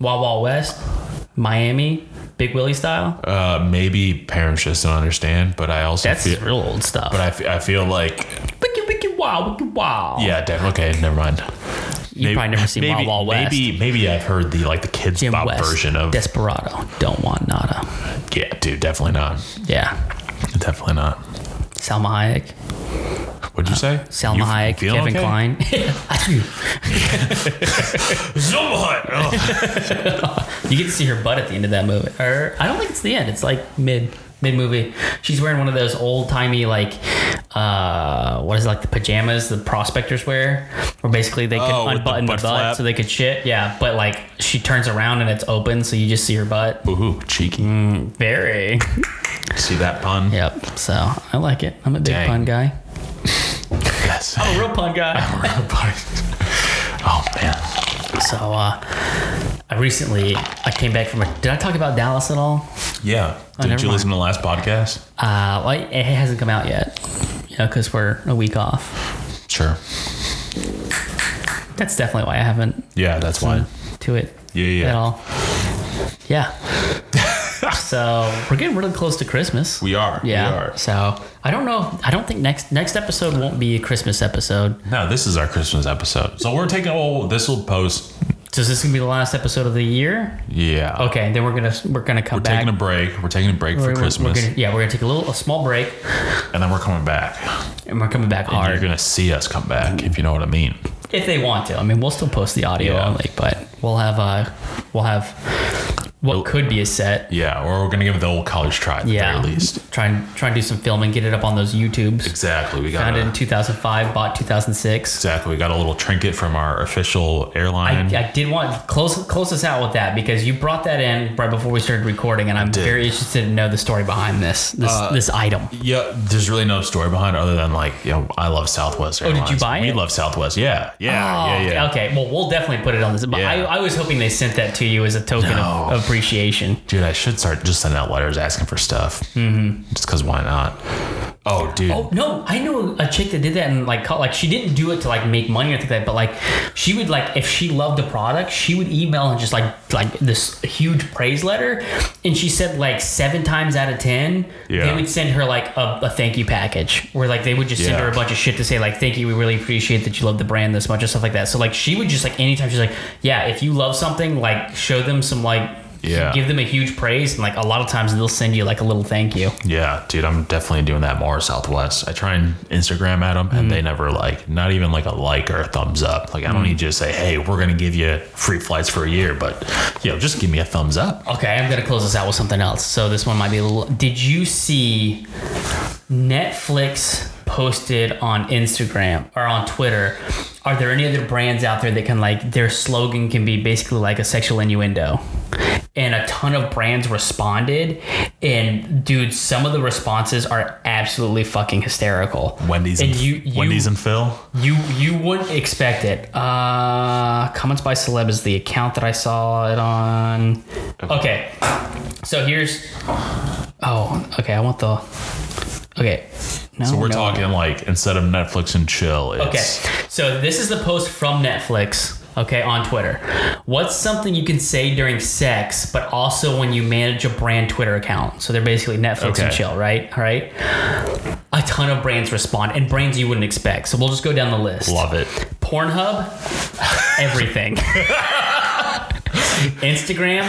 B: Wild Wild West, Miami, Big Willie style.
A: Uh, maybe parents just don't understand, but I also
B: That's
A: feel,
B: real old stuff.
A: but I, I feel like,
B: wow wow.
A: yeah, damn, okay, never mind.
B: you probably never seen
A: maybe,
B: Wild Wild West.
A: Maybe, maybe I've heard the like the kids
B: Jim
A: bop
B: West,
A: version of.
B: Desperado. Don't want nada.
A: yeah, dude, definitely not.
B: Yeah.
A: Definitely not.
B: Salma Hayek.
A: What'd you uh, say?
B: Salma
A: You
B: Hayek, Kevin
A: okay?
B: Kline.
A: Salma Hayek. Oh.
B: You get to see her butt at the end of that movie. Or I don't think it's the end. It's like mid mid movie. She's wearing one of those old timey like uh what is it like the pajamas the prospectors wear, where basically they can
A: Oh, with the
B: unbutton the,
A: butt
B: butt
A: flap?
B: so they could shit. Yeah, but like she turns around and it's open, so you just see her butt.
A: Ooh, cheeky.
B: Very.
A: See that pun?
B: Yep. So I like it. I'm a big
A: Dang.
B: pun guy.
A: Yes.
B: I'm a real pun guy.
A: oh man.
B: so uh, I recently I came back from a. Did I talk about Dallas at all?
A: Yeah. Did
B: never
A: you
B: mind.
A: listen to the last podcast?
B: Uh, well, it hasn't come out yet. You know, because we're a week off.
A: Sure.
B: That's definitely why I haven't
A: Yeah, that's why.
B: to it
A: Yeah, yeah.
B: at all. Yeah. so we're getting really close to Christmas.
A: We are.
B: yeah.
A: We are.
B: So I don't know. I don't think next next episode won't be a Christmas episode.
A: No, this is our Christmas episode. So we're taking. Oh, this will post.
B: So is this gonna be the last episode of the year?
A: Yeah.
B: Okay, then we're gonna we're gonna come back.
A: We're
B: back.
A: taking a break. We're taking a break
B: We're-
A: for
B: we're-
A: Christmas,
B: We're gonna, yeah, we're gonna take a little a small break,
A: and then we're coming back.
B: and we're coming back
A: And you're gonna see us come back, if you know what I mean.
B: if they want to. I mean, we'll still post the audio
A: Yeah.
B: only, but we'll have uh we'll have what could be a set.
A: Yeah, or we're gonna give it the old college try at the
B: Yeah,
A: very least.
B: Try and try and do some filming, get it up on those YouTubes.
A: Exactly. We got
B: Founded in 2005, bought 2006.
A: exactly. We got a little trinket from our official airline.
B: I did want close close us out with that because you brought that in right before we started recording, and I'm very interested to know the story behind this this
A: Uh,
B: this item.
A: yeah, there's really no story behind it other than like, you know, I love Southwest
B: Oh, did you buy
A: we
B: it?
A: We love Southwest. Yeah, yeah,
B: Oh,
A: yeah, yeah.
B: Okay, well, we'll definitely put it on this. But
A: Yeah.
B: I, I was hoping they sent that to you as a token
A: No.
B: of appreciation.
A: Dude, I should start just sending out letters asking for stuff. Mm-hmm. Just because why not? Oh, dude.
B: Oh no, I knew a chick that did that and like call, like she didn't do it to like make money or anything like that, but like she would like if she loved a product, she would email and just like like this huge praise letter, and she said like seven times out of ten
A: Yeah.
B: they would send her like a, a thank you package where like they would just send
A: Yeah.
B: her a bunch of shit to say like thank you, we really appreciate that you love the brand this much and stuff like that. So like she would just like anytime she's like yeah, if you love something like show them some like.
A: Yeah.
B: Give them a huge praise, and like a lot of times they'll send you like a little thank you.
A: Yeah, dude, I'm definitely doing that more Southwest. I try and Instagram at them, and
B: Mm-hmm.
A: they never like, not even like a like or a thumbs up. Like, I
B: Mm.
A: don't need you to say, hey, we're going to give you free flights for a year, but, you know, just give me a thumbs up.
B: Okay, I'm gonna close this out with something else. So this one might be a little. Did you see Netflix posted on Instagram or on Twitter? Are there any other brands out there that can like their slogan can be basically like a sexual innuendo? And a ton of brands responded, and dude, some of the responses are absolutely fucking hysterical.
A: Wendy's
B: and
A: and,
B: you, you
A: Wendy's and Phil.
B: you you wouldn't expect it. Uh, comments by celeb is the account that I saw it on. Okay, so here's. Oh, okay. I want the. Okay. No,
A: So we're
B: no,
A: talking like instead of Netflix and chill,
B: Okay, so this is the post from Netflix. Okay, on Twitter. What's something you can say during sex, but also when you manage a brand Twitter account? So they're basically Netflix and chill, right? All right. A ton of brands respond, and brands you wouldn't expect. So we'll just go down the list.
A: love it.
B: Pornhub, everything. Instagram,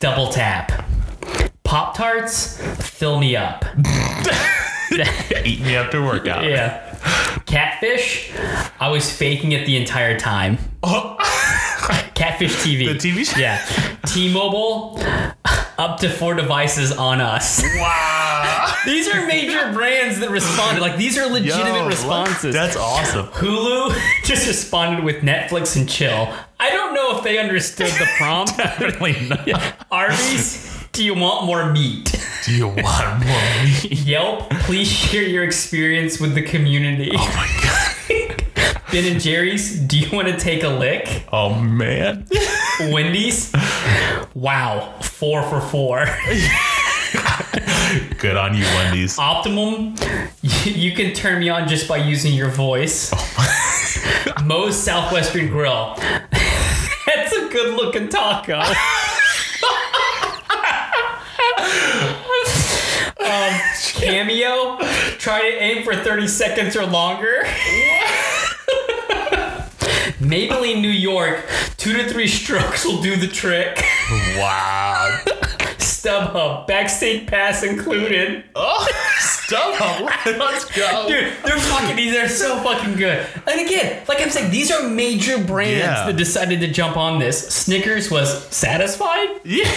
B: double tap. Pop Tarts, fill me up.
A: Eat me up after workout.
B: Yeah. Catfish, I was faking it the entire time. Catfish TV.
A: The TV show?
B: Yeah. T-Mobile, up to four devices on us.
A: Wow.
B: These are major brands that responded. Like these are legitimate
A: Yo,
B: responses.
A: That's awesome.
B: Hulu just responded with Netflix and chill. I don't know if they understood the prompt.
A: Definitely not.
B: Arby's, do you want more meat?
A: Do you want more meat?
B: Yelp, please share your experience with the community.
A: Oh my God.
B: Ben and Jerry's, do you want to take a lick?
A: Oh man.
B: Wendy's, wow, four for four.
A: Good on you, Wendy's.
B: Optimum, you, you can turn me on just by using your voice. Oh Moe's Southwestern Grill, that's a good looking taco. Um, Cameo, try to aim for 30 seconds or longer. Maybelline, New York, two to three strokes will do the trick.
A: Wow.
B: StubHub, backstage pass included.
A: Oh, stop. Let's go.
B: Dude, they're fucking. These are so fucking good. And again, like I'm saying, these are major brands
A: Yeah.
B: that decided to jump on this. Snickers was satisfied.
A: Yeah.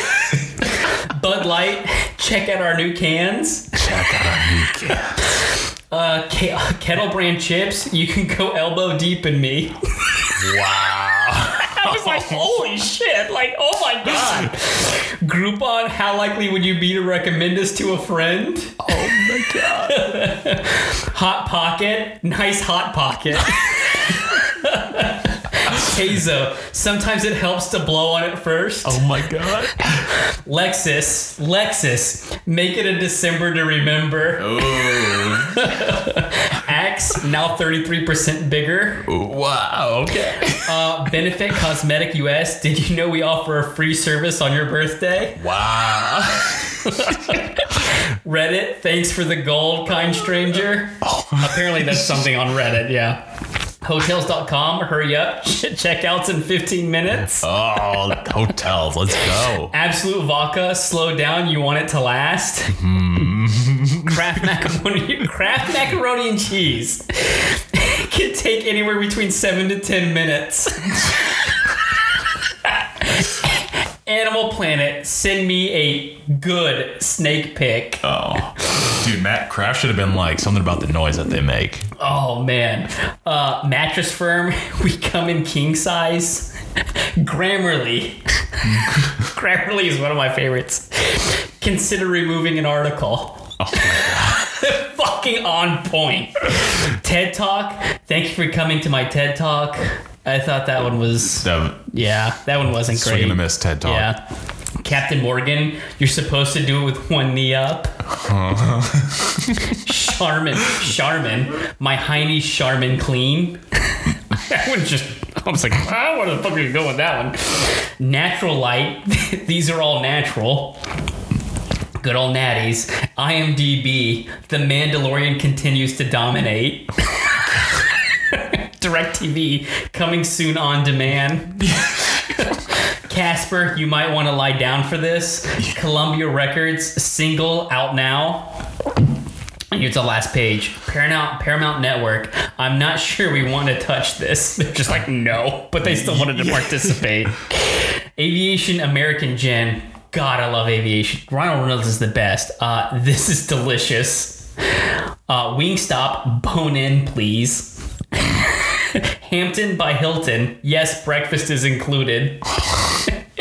B: Bud Light, check out our new cans.
A: Check out our new cans.
B: Uh, Ke- Kettle brand chips, you can go elbow deep in me.
A: Wow.
B: I was like, holy shit! Like, oh my god. Groupon, how likely would you be to recommend us to a friend?
A: Oh my god.
B: Hot Pocket, nice Hot Pocket. Hazo, sometimes it helps to blow on it first.
A: Oh my god.
B: Lexus, Lexus, make it a December to remember.
A: Oh.
B: Axe, now 33% bigger.
A: Wow. Okay.
B: Uh, Benefit Cosmetic US, did you know we offer a free service on your birthday?
A: Wow.
B: Reddit, thanks for the gold, kind stranger. Oh. Apparently that's something on Reddit, yeah. Hotels.com, hurry up. Checkouts in 15 minutes.
A: Oh, hotels. Let's go.
B: Absolut vodka, slow down, you want it to last. Mm-hmm. Kraft macaroni, Kraft macaroni and cheese can take anywhere between seven to ten minutes. Animal Planet, send me a good snake pic.
A: Oh, dude, Matt Kraft should have been like something about the noise that they make.
B: Oh man, uh, mattress firm, we come in king size. Grammarly, Grammarly is one of my favorites. Consider removing an article.
A: Oh my god.
B: Fucking on point. TED Talk. Thank you for coming to my TED Talk. I thought that one was
A: That
B: yeah, that one wasn't
A: swing
B: great.
A: and a miss TED Talk.
B: Yeah. Captain Morgan, you're supposed to do it with one knee up. Charmin, Charmin, my Heine Charmin clean. that one just, I was like, ah, where the fuck are you going with that one? Natural light, these are all natural. Good old natties. IMDb, The Mandalorian continues to dominate. DirecTV, coming soon on demand. Casper, you might want to lie down for this. Columbia Records single out now. Here's the last page. Paramount Paramount Network. I'm not sure we want to touch this. They're just like no, but they still wanted to participate. Aviation American Gin. God, I love aviation. Ryan Reynolds is the best. Uh, this is delicious. Uh, Wingstop, bone in, please. Hampton by Hilton. Yes, breakfast is included.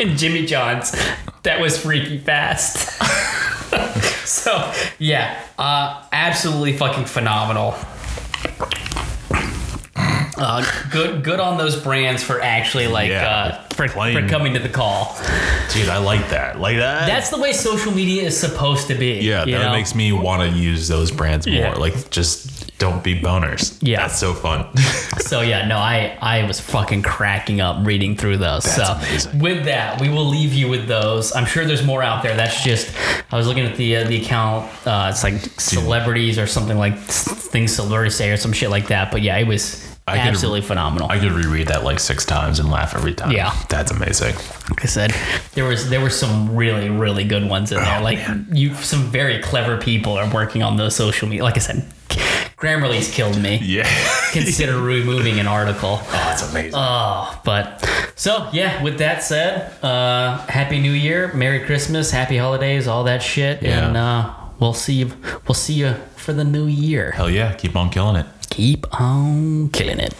B: And Jimmy John's. That was freaky fast. so yeah, uh, absolutely fucking phenomenal. Uh, good, good on those brands for actually like
A: Yeah,
B: uh, for, for coming to the call.
A: Dude, I like that. Like that.
B: That's the way social media is supposed to be.
A: yeah, that
B: know?
A: makes me want to use those brands more.
B: Yeah.
A: Like just don't be boners.
B: Yeah.
A: That's so fun.
B: So yeah, no, I I was fucking cracking up reading through those.
A: That's
B: so
A: amazing.
B: with that, we will leave you with those. I'm sure there's more out there. That's just I was looking at the uh, the account. Uh, it's like celebrities or something like things celebrities say or some shit like that. But yeah, it was
A: I could-
B: absolutely phenomenal.
A: I could reread that like six times and laugh every time.
B: Yeah.
A: That's amazing.
B: like I said, there was there were some really really good ones in there.
A: Oh,
B: like you, some very clever people are working on those social media. Like I said, Grammarly's killed me.
A: Yeah.
B: Consider removing an article.
A: oh, that's amazing.
B: Oh, but so yeah. With that said, uh, happy New Year, Merry Christmas, Happy Holidays, all that shit,
A: Yeah.
B: and uh, we'll see you. We'll see you for the new year.
A: Hell yeah. Keep on killing it.
B: Keep on killing it.